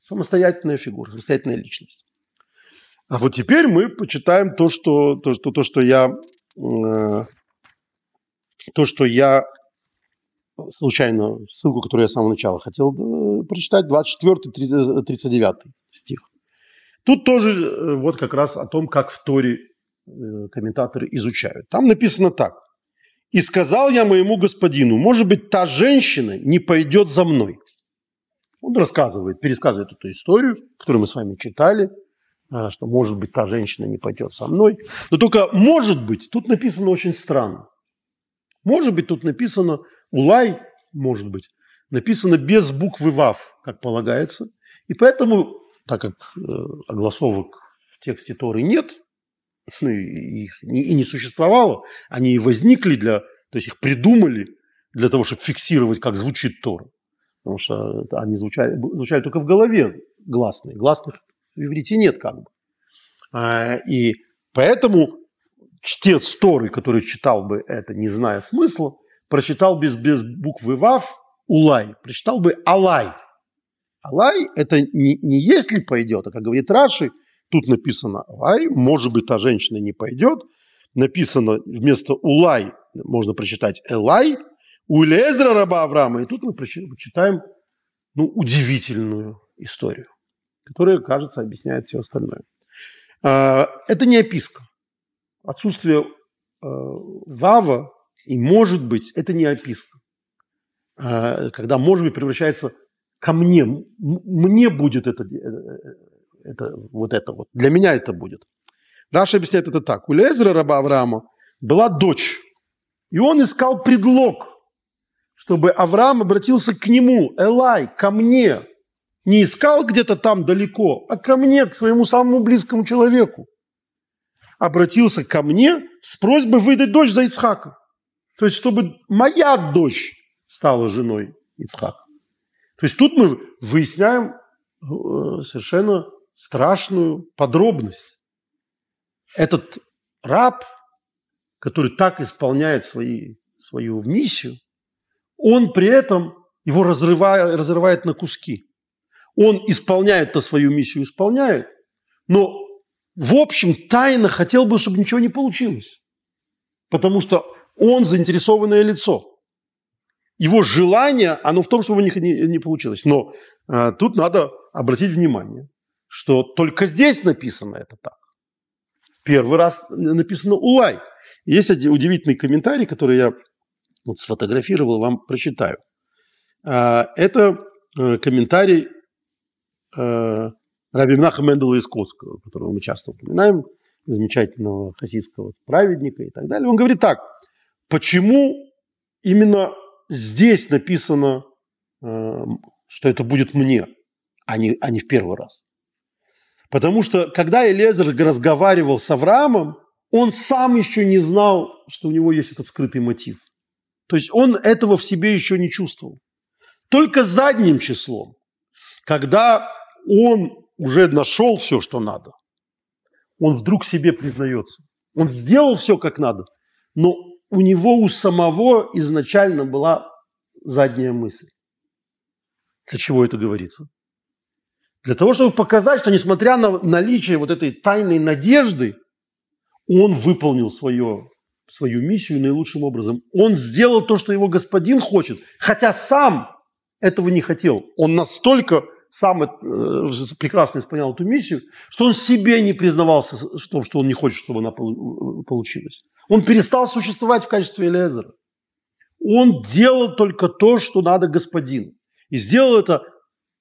Speaker 1: самостоятельная фигура, самостоятельная личность. А вот теперь мы почитаем то, что, то, что, то, что я, э, то, что я случайно, ссылку, которую я с самого начала хотел э, прочитать, 24-39 стих. Тут тоже э, вот как раз о том, как в Торе э, комментаторы изучают. Там написано так. «И сказал я моему господину, может быть, та женщина не пойдет за мной». Он рассказывает, пересказывает эту историю, которую мы с вами читали, э, что, может быть, та женщина не пойдет со мной. Но только «может быть» тут написано очень странно. Может быть, тут написано «улай», может быть, написано без буквы «вав», как полагается. И поэтому так как э, огласовок в тексте Торы нет, ну, их и не существовало, они и возникли для, то есть их придумали для того, чтобы фиксировать, как звучит Тора. Потому что они звучали, звучали только в голове гласные. Гласных в иврите нет как бы. А, и поэтому чтец Торы, который читал бы это, не зная смысла, прочитал без, без буквы Вав Улай, прочитал бы Алай – Алай – это не, не если пойдет, а как говорит Раши, тут написано Алай, может быть, та женщина не пойдет. Написано вместо Улай можно прочитать Элай, у Элезра раба Авраама. И тут мы прочитаем ну, удивительную историю, которая, кажется, объясняет все остальное. А, это не описка. Отсутствие э, вава и может быть – это не описка. А, когда может быть превращается ко мне, мне будет это, э, это, вот это вот, для меня это будет. Раша объясняет это так. У Лезера, раба Авраама, была дочь, и он искал предлог, чтобы Авраам обратился к нему, Элай, ко мне. Не искал где-то там далеко, а ко мне, к своему самому близкому человеку. Обратился ко мне с просьбой выдать дочь за Ицхака. То есть, чтобы моя дочь стала женой Ицхака. То есть тут мы выясняем э, совершенно страшную подробность. Этот раб, который так исполняет свои, свою миссию, он при этом его разрывает, разрывает на куски. Он исполняет-то свою миссию, исполняет, но в общем тайно хотел бы, чтобы ничего не получилось. Потому что он заинтересованное лицо – его желание, оно в том, чтобы у них не, не получилось. Но а, тут надо обратить внимание, что только здесь написано это так. Первый раз написано «Улай». Есть один удивительный комментарий, который я вот сфотографировал, вам прочитаю. А, это э, комментарий э, Раби Мендела из Котского, которого мы часто упоминаем, замечательного хасидского праведника и так далее. Он говорит так, почему именно здесь написано, э, что это будет мне, а не, а не в первый раз. Потому что когда Элезер разговаривал с Авраамом, он сам еще не знал, что у него есть этот скрытый мотив. То есть он этого в себе еще не чувствовал. Только задним числом, когда он уже нашел все, что надо, он вдруг себе признается. Он сделал все как надо, но у него у самого изначально была задняя мысль. Для чего это говорится? Для того, чтобы показать, что несмотря на наличие вот этой тайной надежды, он выполнил свое, свою миссию наилучшим образом. Он сделал то, что его господин хочет, хотя сам этого не хотел. Он настолько сам э, прекрасно исполнял эту миссию, что он себе не признавался в том, что он не хочет, чтобы она получилась. Он перестал существовать в качестве Элезера. Он делал только то, что надо господину. И сделал это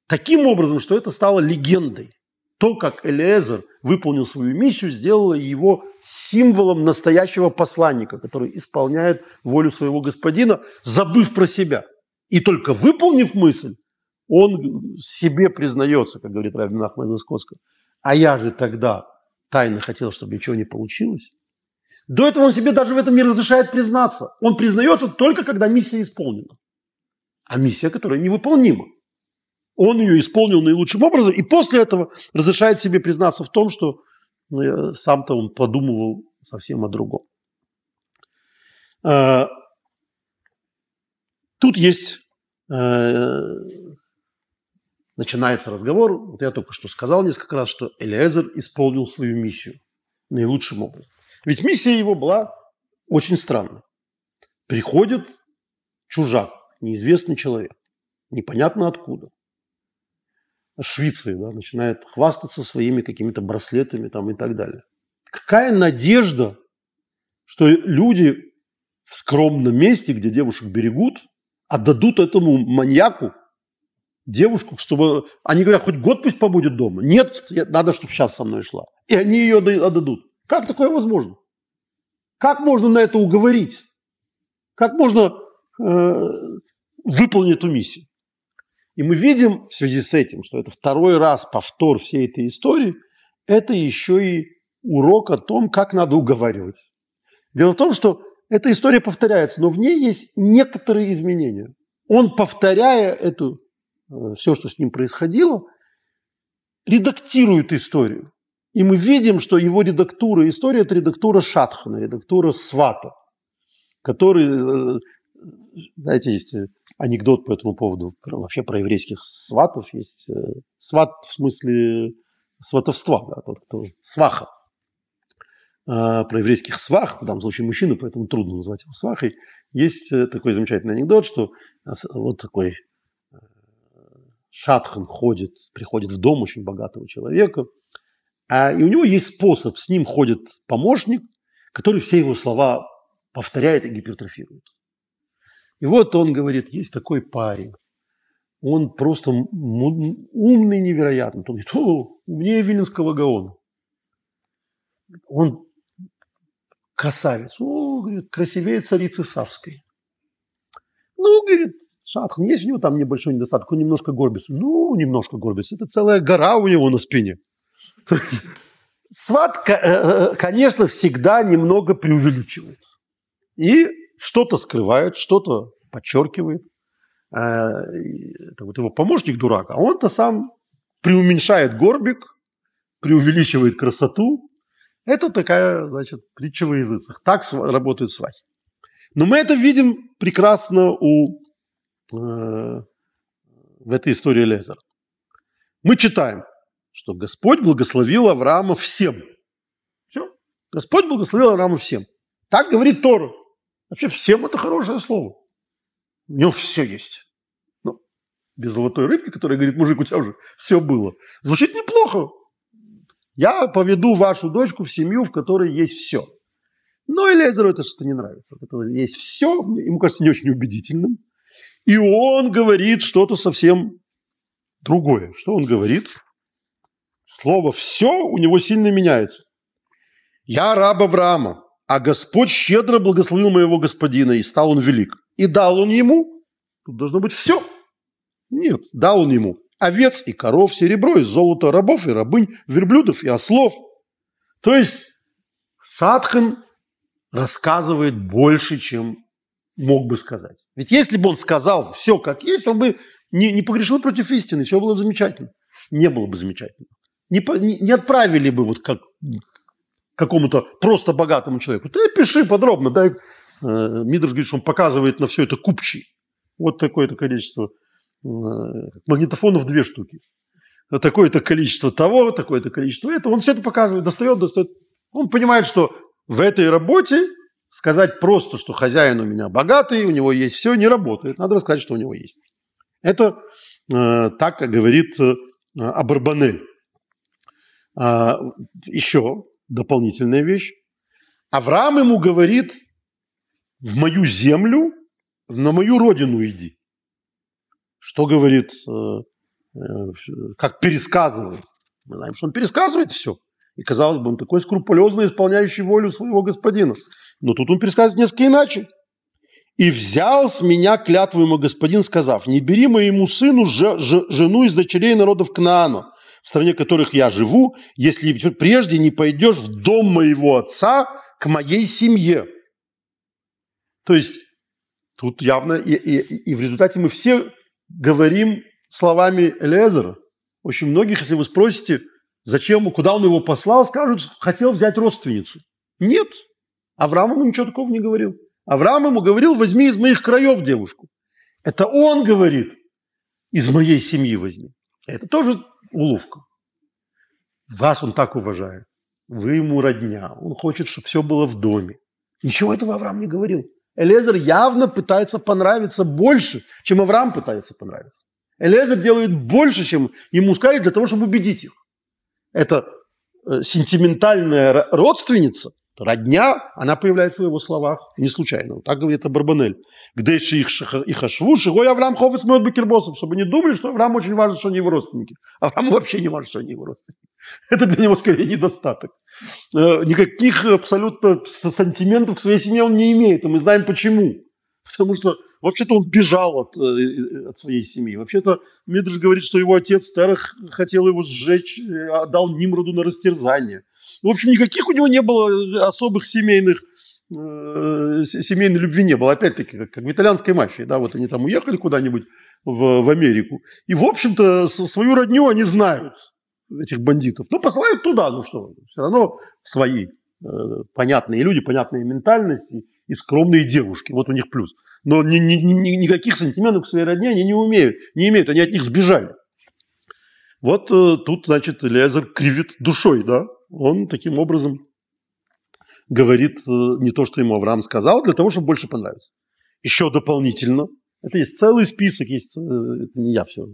Speaker 1: таким образом, что это стало легендой. То, как Элезер выполнил свою миссию, сделало его символом настоящего посланника, который исполняет волю своего господина, забыв про себя. И только выполнив мысль, Он себе признается, как говорит Равин Ахмед Искоска, а я же тогда тайно хотел, чтобы ничего не получилось. До этого он себе даже в этом не разрешает признаться. Он признается только, когда миссия исполнена. А миссия, которая невыполнима. Он ее исполнил наилучшим образом, и после этого разрешает себе признаться в том, что ну, сам-то он подумывал совсем о другом. А, тут есть, э, начинается разговор, вот я только что сказал несколько раз, что Элиэзер исполнил свою миссию наилучшим образом. Ведь миссия его была очень странной. Приходит чужак, неизвестный человек, непонятно откуда. Швеции, да, начинает хвастаться своими какими-то браслетами там и так далее. Какая надежда, что люди в скромном месте, где девушек берегут, отдадут этому маньяку девушку, чтобы... Они говорят, хоть год пусть побудет дома. Нет, надо, чтобы сейчас со мной шла. И они ее отдадут. Как такое возможно? Как можно на это уговорить? Как можно э, выполнить эту миссию? И мы видим в связи с этим, что это второй раз повтор всей этой истории, это еще и урок о том, как надо уговаривать. Дело в том, что эта история повторяется, но в ней есть некоторые изменения. Он, повторяя эту, э, все, что с ним происходило, редактирует историю. И мы видим, что его редактура истории – это редактура Шатхана, редактура Свата, который, э, знаете, есть анекдот по этому поводу, вообще про еврейских сватов есть. Э, сват в смысле сватовства, да, тот, кто сваха. А, про еврейских свах, в данном случае мужчины, поэтому трудно назвать его свахой. Есть э, такой замечательный анекдот, что вот такой э, шатхан ходит, приходит в дом очень богатого человека, а, и у него есть способ, с ним ходит помощник, который все его слова повторяет и гипертрофирует. И вот он говорит, есть такой парень, он просто умный невероятно. Он говорит, о, умнее Виленского Гаона. Он красавец. О, говорит, красивее царицы Савской. Ну, говорит, Шатхан, есть у него там небольшой недостаток, он немножко горбится. Ну, немножко горбится. Это целая гора у него на спине. Сват, э, э, конечно, всегда немного преувеличивает. И что-то скрывает, что-то подчеркивает. Э, это вот его помощник дурак, а он-то сам преуменьшает горбик, преувеличивает красоту. Это такая, значит, притча во языцах. Так работают свадьбы. Но мы это видим прекрасно у, э, в этой истории Лезера. Мы читаем, что Господь благословил Авраама всем. Все. Господь благословил Авраама всем. Так говорит Тора. Вообще всем это хорошее слово. У него все есть. Ну, без золотой рыбки, которая говорит, мужик, у тебя уже все было. Звучит неплохо. Я поведу вашу дочку в семью, в которой есть все. Но Элезеру это что-то не нравится. Это есть все, ему кажется не очень убедительным. И он говорит что-то совсем другое. Что он говорит? Слово «все» у него сильно меняется. «Я раб Авраама, а Господь щедро благословил моего господина, и стал он велик. И дал он ему, тут должно быть все. Нет, дал он ему овец и коров, серебро и золото, рабов и рабынь, верблюдов и ослов. То есть Садхан рассказывает больше, чем мог бы сказать. Ведь если бы он сказал все как есть, он бы не, не погрешил против истины, все было бы замечательно. Не было бы замечательно. Не, не, отправили бы вот как какому-то просто богатому человеку. Ты пиши подробно, дай. Э, Мидрш говорит, что он показывает на все это купчий. Вот такое-то количество э, магнитофонов две штуки. Такое-то количество того, такое-то количество этого. Он все это показывает, достает, достает. Он понимает, что в этой работе сказать просто, что хозяин у меня богатый, у него есть все, не работает. Надо рассказать, что у него есть. Это э, так, говорит э, Абарбанель. А, еще дополнительная вещь. Авраам ему говорит, в мою землю, на мою родину иди. Что говорит, э, э, как пересказывает. Мы знаем, что он пересказывает все. И, казалось бы, он такой скрупулезно исполняющий волю своего господина. Но тут он пересказывает несколько иначе. И взял с меня клятву ему господин, сказав, не бери моему сыну ж, ж, жену из дочерей народов Кнаана, в стране которых я живу, если прежде не пойдешь в дом моего отца к моей семье. То есть тут явно и, и, и в результате мы все говорим словами Элезера. Очень многих, если вы спросите, зачем, куда он его послал, скажут, хотел взять родственницу. Нет, Авраам ему ничего такого не говорил. Авраам ему говорил, возьми из моих краев девушку. Это он говорит, из моей семьи возьми. Это тоже уловка. Вас он так уважает. Вы ему родня. Он хочет, чтобы все было в доме. Ничего этого Авраам не говорил. Элезер явно пытается понравиться больше, чем Авраам пытается понравиться. Элезер делает больше, чем ему сказали, для того, чтобы убедить их. Это э, сентиментальная родственница – Родня, она появляется в его словах не случайно. Так говорит Абарбанель. Где еще их, их ашву, шигой Авраам хофес мед бекербосом, чтобы не думали, что Авраам очень важно, что они его родственники. Аврааму вообще не важно, что они его родственники. Это для него скорее недостаток. Э, никаких абсолютно сантиментов к своей семье он не имеет, и мы знаем почему. Потому что вообще-то он бежал от, э, от своей семьи. Вообще-то Мидриш говорит, что его отец Терах хотел его сжечь, отдал Нимроду на растерзание – в общем, никаких у него не было особых семейных э, семейной любви не было. Опять-таки, как в итальянской мафии. Да, вот они там уехали куда-нибудь в, в Америку. И, в общем-то, свою родню они знают, этих бандитов. Ну, посылают туда, ну что, все равно свои э, понятные люди, понятные ментальности и скромные девушки. Вот у них плюс. Но ни, ни, ни, никаких сантиментов к своей родне они не умеют, не имеют, они от них сбежали. Вот э, тут, значит, Лезер кривит душой, да, он таким образом говорит э, не то, что ему Авраам сказал, для того, чтобы больше понравиться. Еще дополнительно, это есть целый список, есть, э, это не я все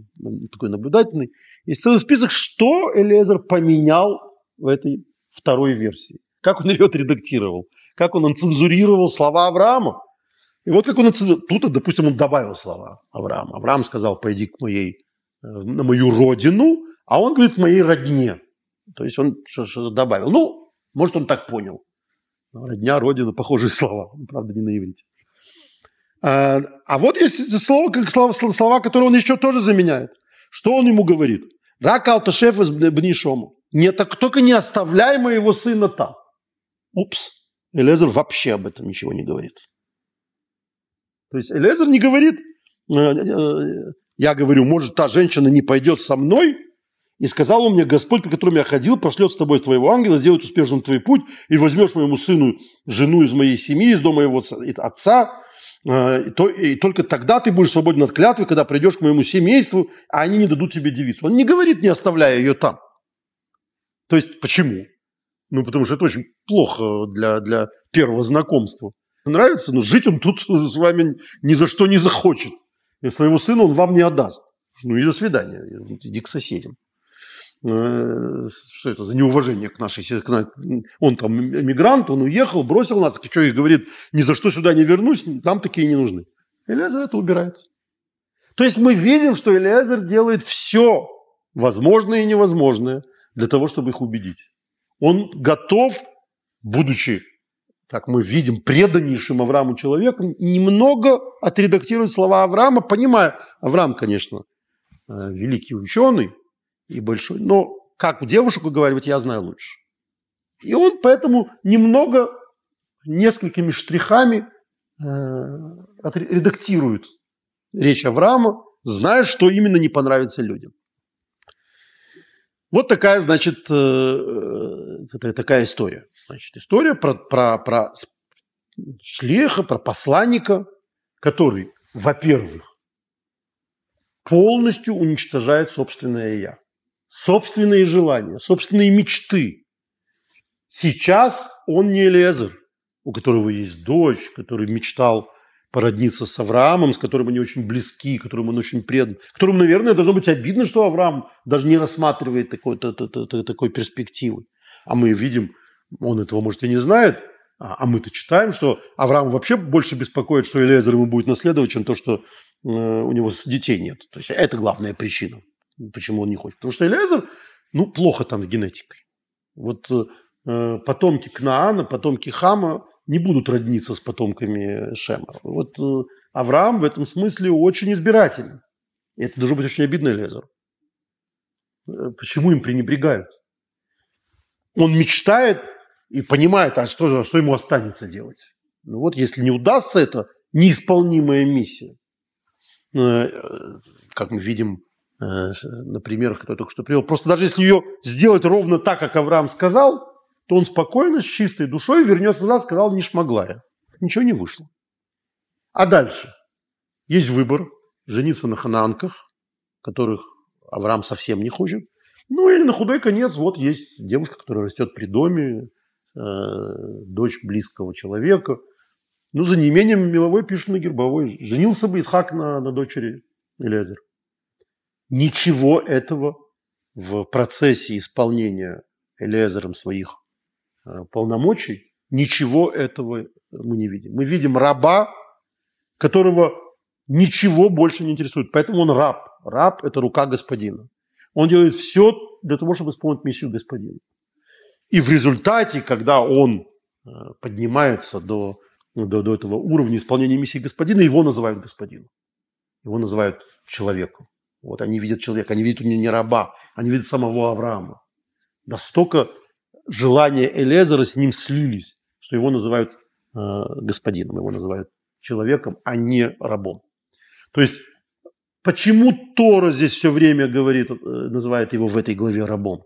Speaker 1: такой наблюдательный, есть целый список, что Элиезер поменял в этой второй версии. Как он ее отредактировал, как он цензурировал слова Авраама. И вот как он тут, допустим, он добавил слова Авраама. Авраам сказал, пойди к моей, э, на мою родину, а он говорит, моей родне. То есть он что-то добавил. Ну, может, он так понял. Родня, родина, похожие слова. Правда, не на иврите. А, а вот есть слово, как слова, слова, которые он еще тоже заменяет. Что он ему говорит? Рак алташеф из бнишому. Не, так, только не оставляй моего сына там. Упс. Элезер вообще об этом ничего не говорит. То есть Элезер не говорит, э, э, я говорю, может, та женщина не пойдет со мной, и сказал он мне, Господь, по которому я ходил, пошлет с тобой твоего ангела, сделает успешным твой путь, и возьмешь моему сыну жену из моей семьи, из дома его отца, э, и только тогда ты будешь свободен от клятвы, когда придешь к моему семейству, а они не дадут тебе девицу. Он не говорит, не оставляя ее там. То есть почему? Ну, потому что это очень плохо для, для первого знакомства. Нравится, но жить он тут с вами ни за что не захочет. И своего сына он вам не отдаст. Ну и до свидания, иди к соседям. Э, что это за неуважение к нашей к, он там мигрант, он уехал, бросил нас, что и говорит, ни за что сюда не вернусь, нам такие не нужны. Элиазер это убирает. То есть мы видим, что Элиазер делает все возможное и невозможное для того, чтобы их убедить. Он готов, будучи, так мы видим, преданнейшим Аврааму человеком, немного отредактировать слова Авраама, понимая, Авраам, конечно, э, великий ученый, и большой. Но как девушек уговаривать, я знаю лучше. И он поэтому немного, несколькими штрихами э, редактирует речь Авраама, зная, что именно не понравится людям. Вот такая, значит, э, э такая история. Значит, история про, про, про шлеха, про посланника, который, во-первых, полностью уничтожает собственное «я» собственные желания, собственные мечты. Сейчас он не Элезер, у которого есть дочь, который мечтал породниться с Авраамом, с которым они очень близки, которому он очень предан, которому, наверное, должно быть обидно, что Авраам даже не рассматривает такой, такой перспективы. А мы видим, он этого, может, и не знает, а, а мы-то читаем, что Авраам вообще больше беспокоит, что Элиезер ему будет наследовать, чем то, что э, у него детей нет. То есть это главная причина. Почему он не хочет? Потому что Элиазер, ну, плохо там с генетикой. Вот э, потомки Кнаана, потомки Хама не будут родниться с потомками Шема. Вот э, Авраам в этом смысле очень избирательный. И это должно быть очень обидно Элезеру. Э, почему им пренебрегают? Он мечтает и понимает, а что, что ему останется делать. Ну вот, если не удастся это, неисполнимая миссия. Э, как мы видим на примерах, которые я только что привел. Просто даже если ее сделать ровно так, как Авраам сказал, то он спокойно, с чистой душой вернется назад, сказал, не шмоглая. Ничего не вышло. А дальше? Есть выбор жениться на ханаанках, которых Авраам совсем не хочет. Ну или на худой конец, вот есть девушка, которая растет при доме, э, дочь близкого человека. Ну, за неимением меловой пишет на гербовой. Женился бы Исхак на, на дочери Элязер. Ничего этого в процессе исполнения Элиезером своих Э, полномочий, ничего этого мы не видим. Мы видим раба, которого ничего больше не интересует. Поэтому он раб. Раб – это рука господина. Он делает все для того, чтобы исполнить миссию господина. И в результате, когда он э, поднимается до, до, до этого уровня исполнения миссии господина, его называют господином. Его называют человеком. Вот они видят человека, они видят у него не раба, они видят самого Авраама. Настолько желания Элезера с ним слились, что его называют э, господином, его называют человеком, а не рабом. То есть, почему Тора здесь все время говорит, э, называет его в этой главе рабом?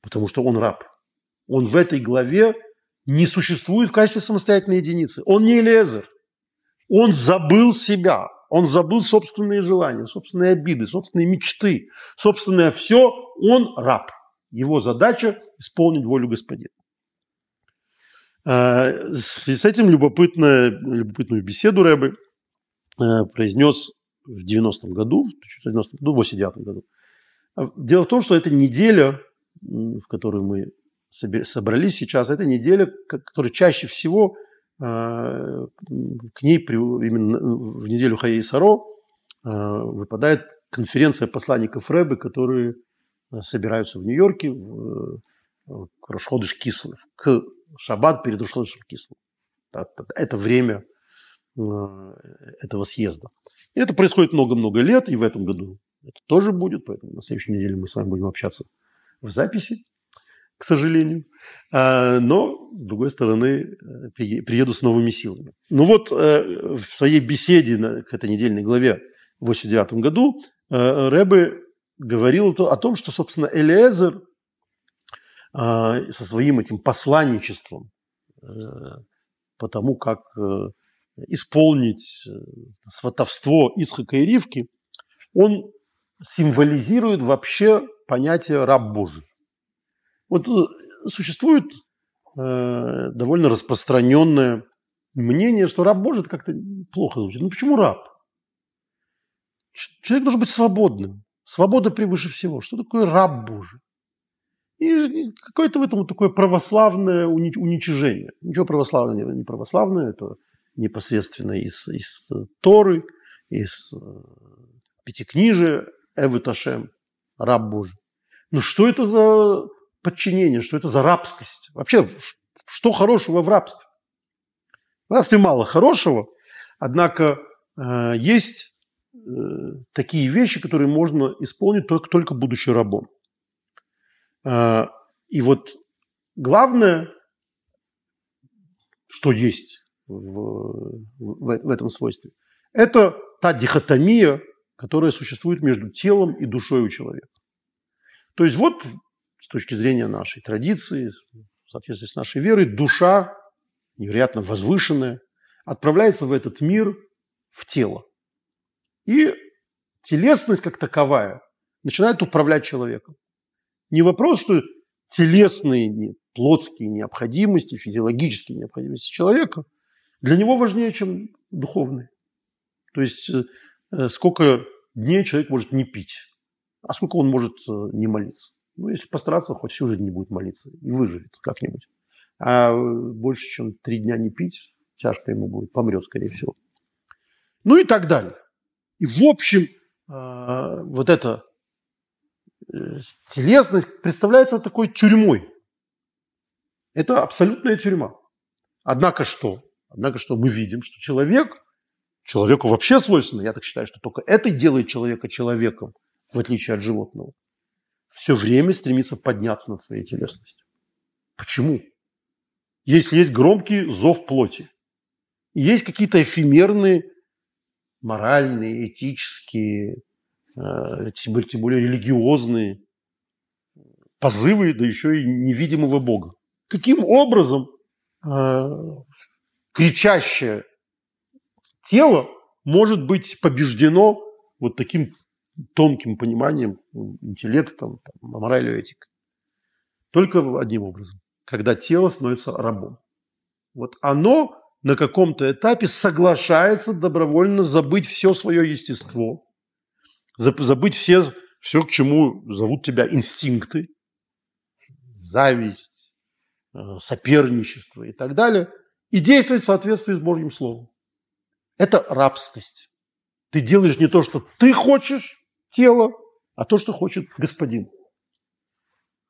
Speaker 1: Потому что он раб. Он в этой главе не существует в качестве самостоятельной единицы. Он не Элезер. Он забыл себя. Он забыл собственные желания, собственные обиды, собственные мечты, собственное все. Он раб. Его задача – исполнить волю господина. А, с этим любопытную, любопытную беседу Рэбе а, произнес в 90-м году, в 90 году, в 89 году. А, дело в том, что эта неделя, в которую мы собрались сейчас, это неделя, которая чаще всего к ней именно в неделю Хаей Саро выпадает конференция посланников Рэбе, которые собираются в Нью-Йорке в, к Рошходыш Кислов, к Шаббат перед Рошходышем Кислов. Это время э, этого съезда. И это происходит много-много лет, и в этом году это тоже будет, поэтому на следующей неделе мы с вами будем общаться в записи, к сожалению. А, но, с другой стороны, приеду с новыми силами. Ну вот э, в своей беседе к этой недельной главе в 89 году э, Рэбе говорил о том, что, собственно, Элиезер а, со своим этим посланничеством э, по тому, как э, исполнить э, сватовство Исхака и Ривки, он символизирует вообще понятие «раб Божий». Вот существует довольно распространенное мнение, что раб Божий как-то плохо звучит. Ну почему раб? Человек должен быть свободным. Свобода превыше всего. Что такое раб Божий? И какое-то в этом такое православное уничижение. Ничего православного не православное, это непосредственно из, из Торы, из э, Пятикнижия, Эвы раб Божий. Но что это за подчинение, что это за рабскость? Вообще, что хорошего в рабстве? В рабстве мало хорошего, однако э, есть Э, такие вещи, которые можно исполнить только, только будучи рабом. А, и вот главное, что есть в, в, в этом свойстве, это та дихотомия, которая существует между телом и душой у человека. То есть вот с точки зрения нашей традиции, в соответствии с нашей верой, душа, невероятно возвышенная, отправляется в этот мир в тело. И телесность как таковая начинает управлять человеком. Не вопрос, что телесные, плотские необходимости, физиологические необходимости человека для него важнее, чем духовные. То есть э, сколько дней человек может не пить, а сколько он может э, не молиться. Ну, если постараться, хоть всю жизнь не будет молиться и выживет как-нибудь. А больше, чем три дня не пить, тяжко ему будет, помрет, скорее всего. Ну и так далее. И в общем, а, вот эта э, телесность представляется такой тюрьмой. Это абсолютная тюрьма. Однако что? Однако что мы видим, что человек, человеку вообще свойственно, я так считаю, что только это делает человека человеком, в отличие от животного, все время стремится подняться над своей телесностью. Почему? Если есть громкий зов плоти, есть какие-то эфемерные моральные, этические, э, тем более религиозные позывы, да еще и невидимого Бога. Каким образом э, кричащее тело может быть побеждено вот таким тонким пониманием, интеллектом, там, моралью, этикой? Только одним образом. Когда тело становится рабом. Вот оно на каком-то этапе соглашается добровольно забыть все свое естество, забыть все, все, к чему зовут тебя инстинкты, зависть, э, соперничество и так далее, и действовать в соответствии с Божьим Словом. Это рабскость. Ты делаешь не то, что ты хочешь, тело, а то, что хочет господин.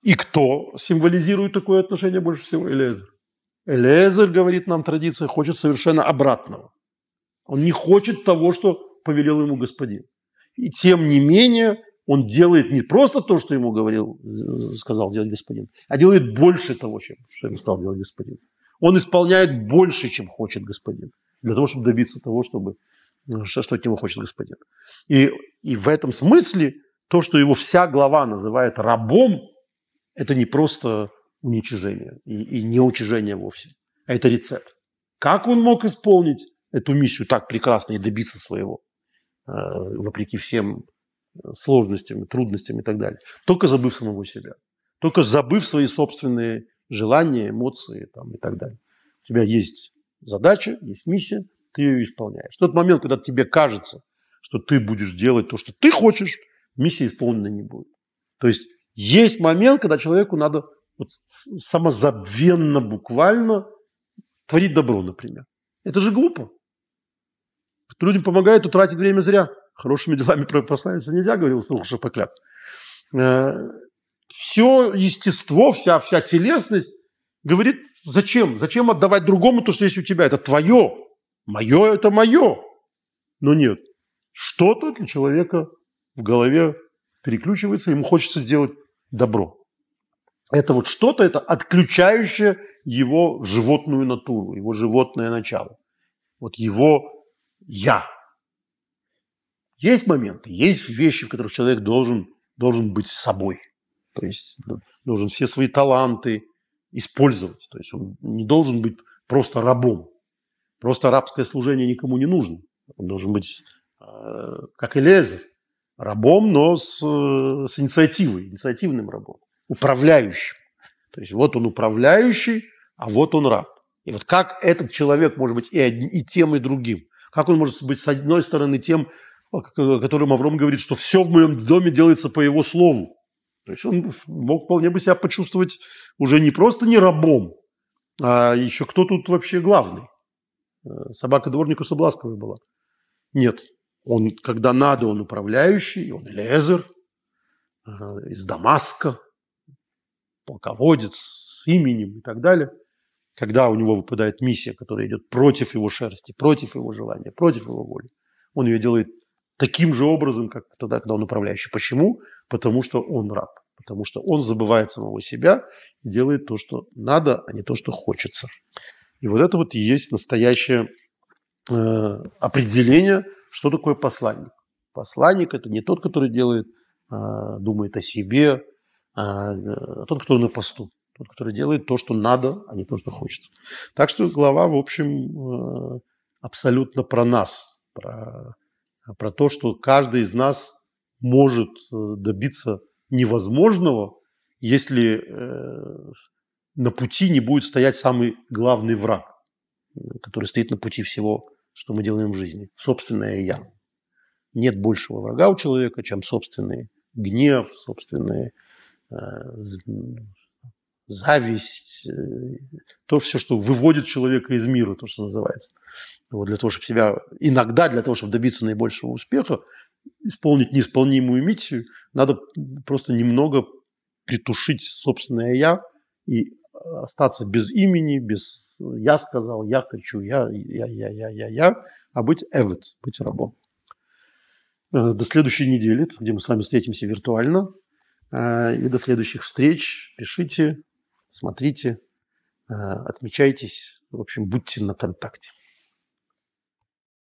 Speaker 1: И кто символизирует такое отношение больше всего? Элезер. Элезер, говорит нам традиция, хочет совершенно обратного. Он не хочет того, что повелел ему господин. И тем не менее, он делает не просто то, что ему говорил, сказал делать господин, а делает больше того, чем, что ему сказал делать господин. Он исполняет больше, чем хочет господин, для того, чтобы добиться того, чтобы, что, что от него хочет господин. И, и в этом смысле то, что его вся глава называет рабом, это не просто уничижение и, и не уничижение вовсе, а это рецепт. Как он мог исполнить эту миссию так прекрасно и добиться своего, э, вопреки всем сложностям, трудностям и так далее, только забыв самого себя, только забыв свои собственные желания, эмоции там, и так далее. У тебя есть задача, есть миссия, ты ее исполняешь. В тот момент, когда тебе кажется, что ты будешь делать то, что ты хочешь, миссия исполнена не будет. То есть есть момент, когда человеку надо вот самозабвенно, буквально творить добро, например. Это же глупо. Людям помогает, то тратит время зря. Хорошими делами прославиться нельзя, говорил Слух Шапокляк. Э, Все естество, вся, вся телесность говорит, зачем? Зачем отдавать другому то, что есть у тебя? Это твое. Мое – это мое. Но нет. Что-то для человека в голове переключивается, ему хочется сделать добро. Это вот что-то, это отключающее его животную натуру, его животное начало. Вот его «я». Есть моменты, есть вещи, в которых человек должен, должен быть собой. То есть должен все свои таланты использовать. То есть он не должен быть просто рабом. Просто рабское служение никому не нужно. Он должен быть, э, как Элезер, рабом, но с, э, с инициативой, инициативным рабом управляющим. То есть вот он управляющий, а вот он раб. И вот как этот человек может быть и, одни, и тем, и другим? Как он может быть с одной стороны тем, о котором Авром говорит, что все в моем доме делается по его слову. То есть он мог вполне бы себя почувствовать уже не просто не рабом, а еще кто тут вообще главный. Э, собака дворнику Собласковой была. Нет, он, когда надо, он управляющий, он Лезер э, из Дамаска, полководец с именем и так далее, когда у него выпадает миссия, которая идет против его шерсти, против его желания, против его воли, он ее делает таким же образом, как тогда, когда он управляющий. Почему? Потому что он раб. Потому что он забывает самого себя и делает то, что надо, а не то, что хочется. И вот это вот и есть настоящее э, определение, что такое посланник. Посланник – это не тот, который делает, э, думает о себе, а, а тот, кто на посту, тот, который делает то, что надо, а не то, что хочется. Так что глава, в общем, э, абсолютно про нас, про, про то, что каждый из нас может э, добиться невозможного, если э, на пути не будет стоять самый главный враг, который стоит на пути всего, что мы делаем в жизни, собственное «я». Нет большего врага у человека, чем собственный гнев, собственные Э, зависть, э, то все, что выводит человека из мира, то, что называется. Вот для того, чтобы себя, иногда для того, чтобы добиться наибольшего успеха, исполнить неисполнимую миссию, надо просто немного притушить собственное «я» и остаться без имени, без «я сказал», «я хочу», «я», «я», «я», «я», «я», «я», а быть «эвет», быть рабом. Э, до следующей недели, где мы с вами встретимся виртуально. Э, и до следующих встреч. Пишите, смотрите, э, отмечайтесь. В общем, будьте на контакте.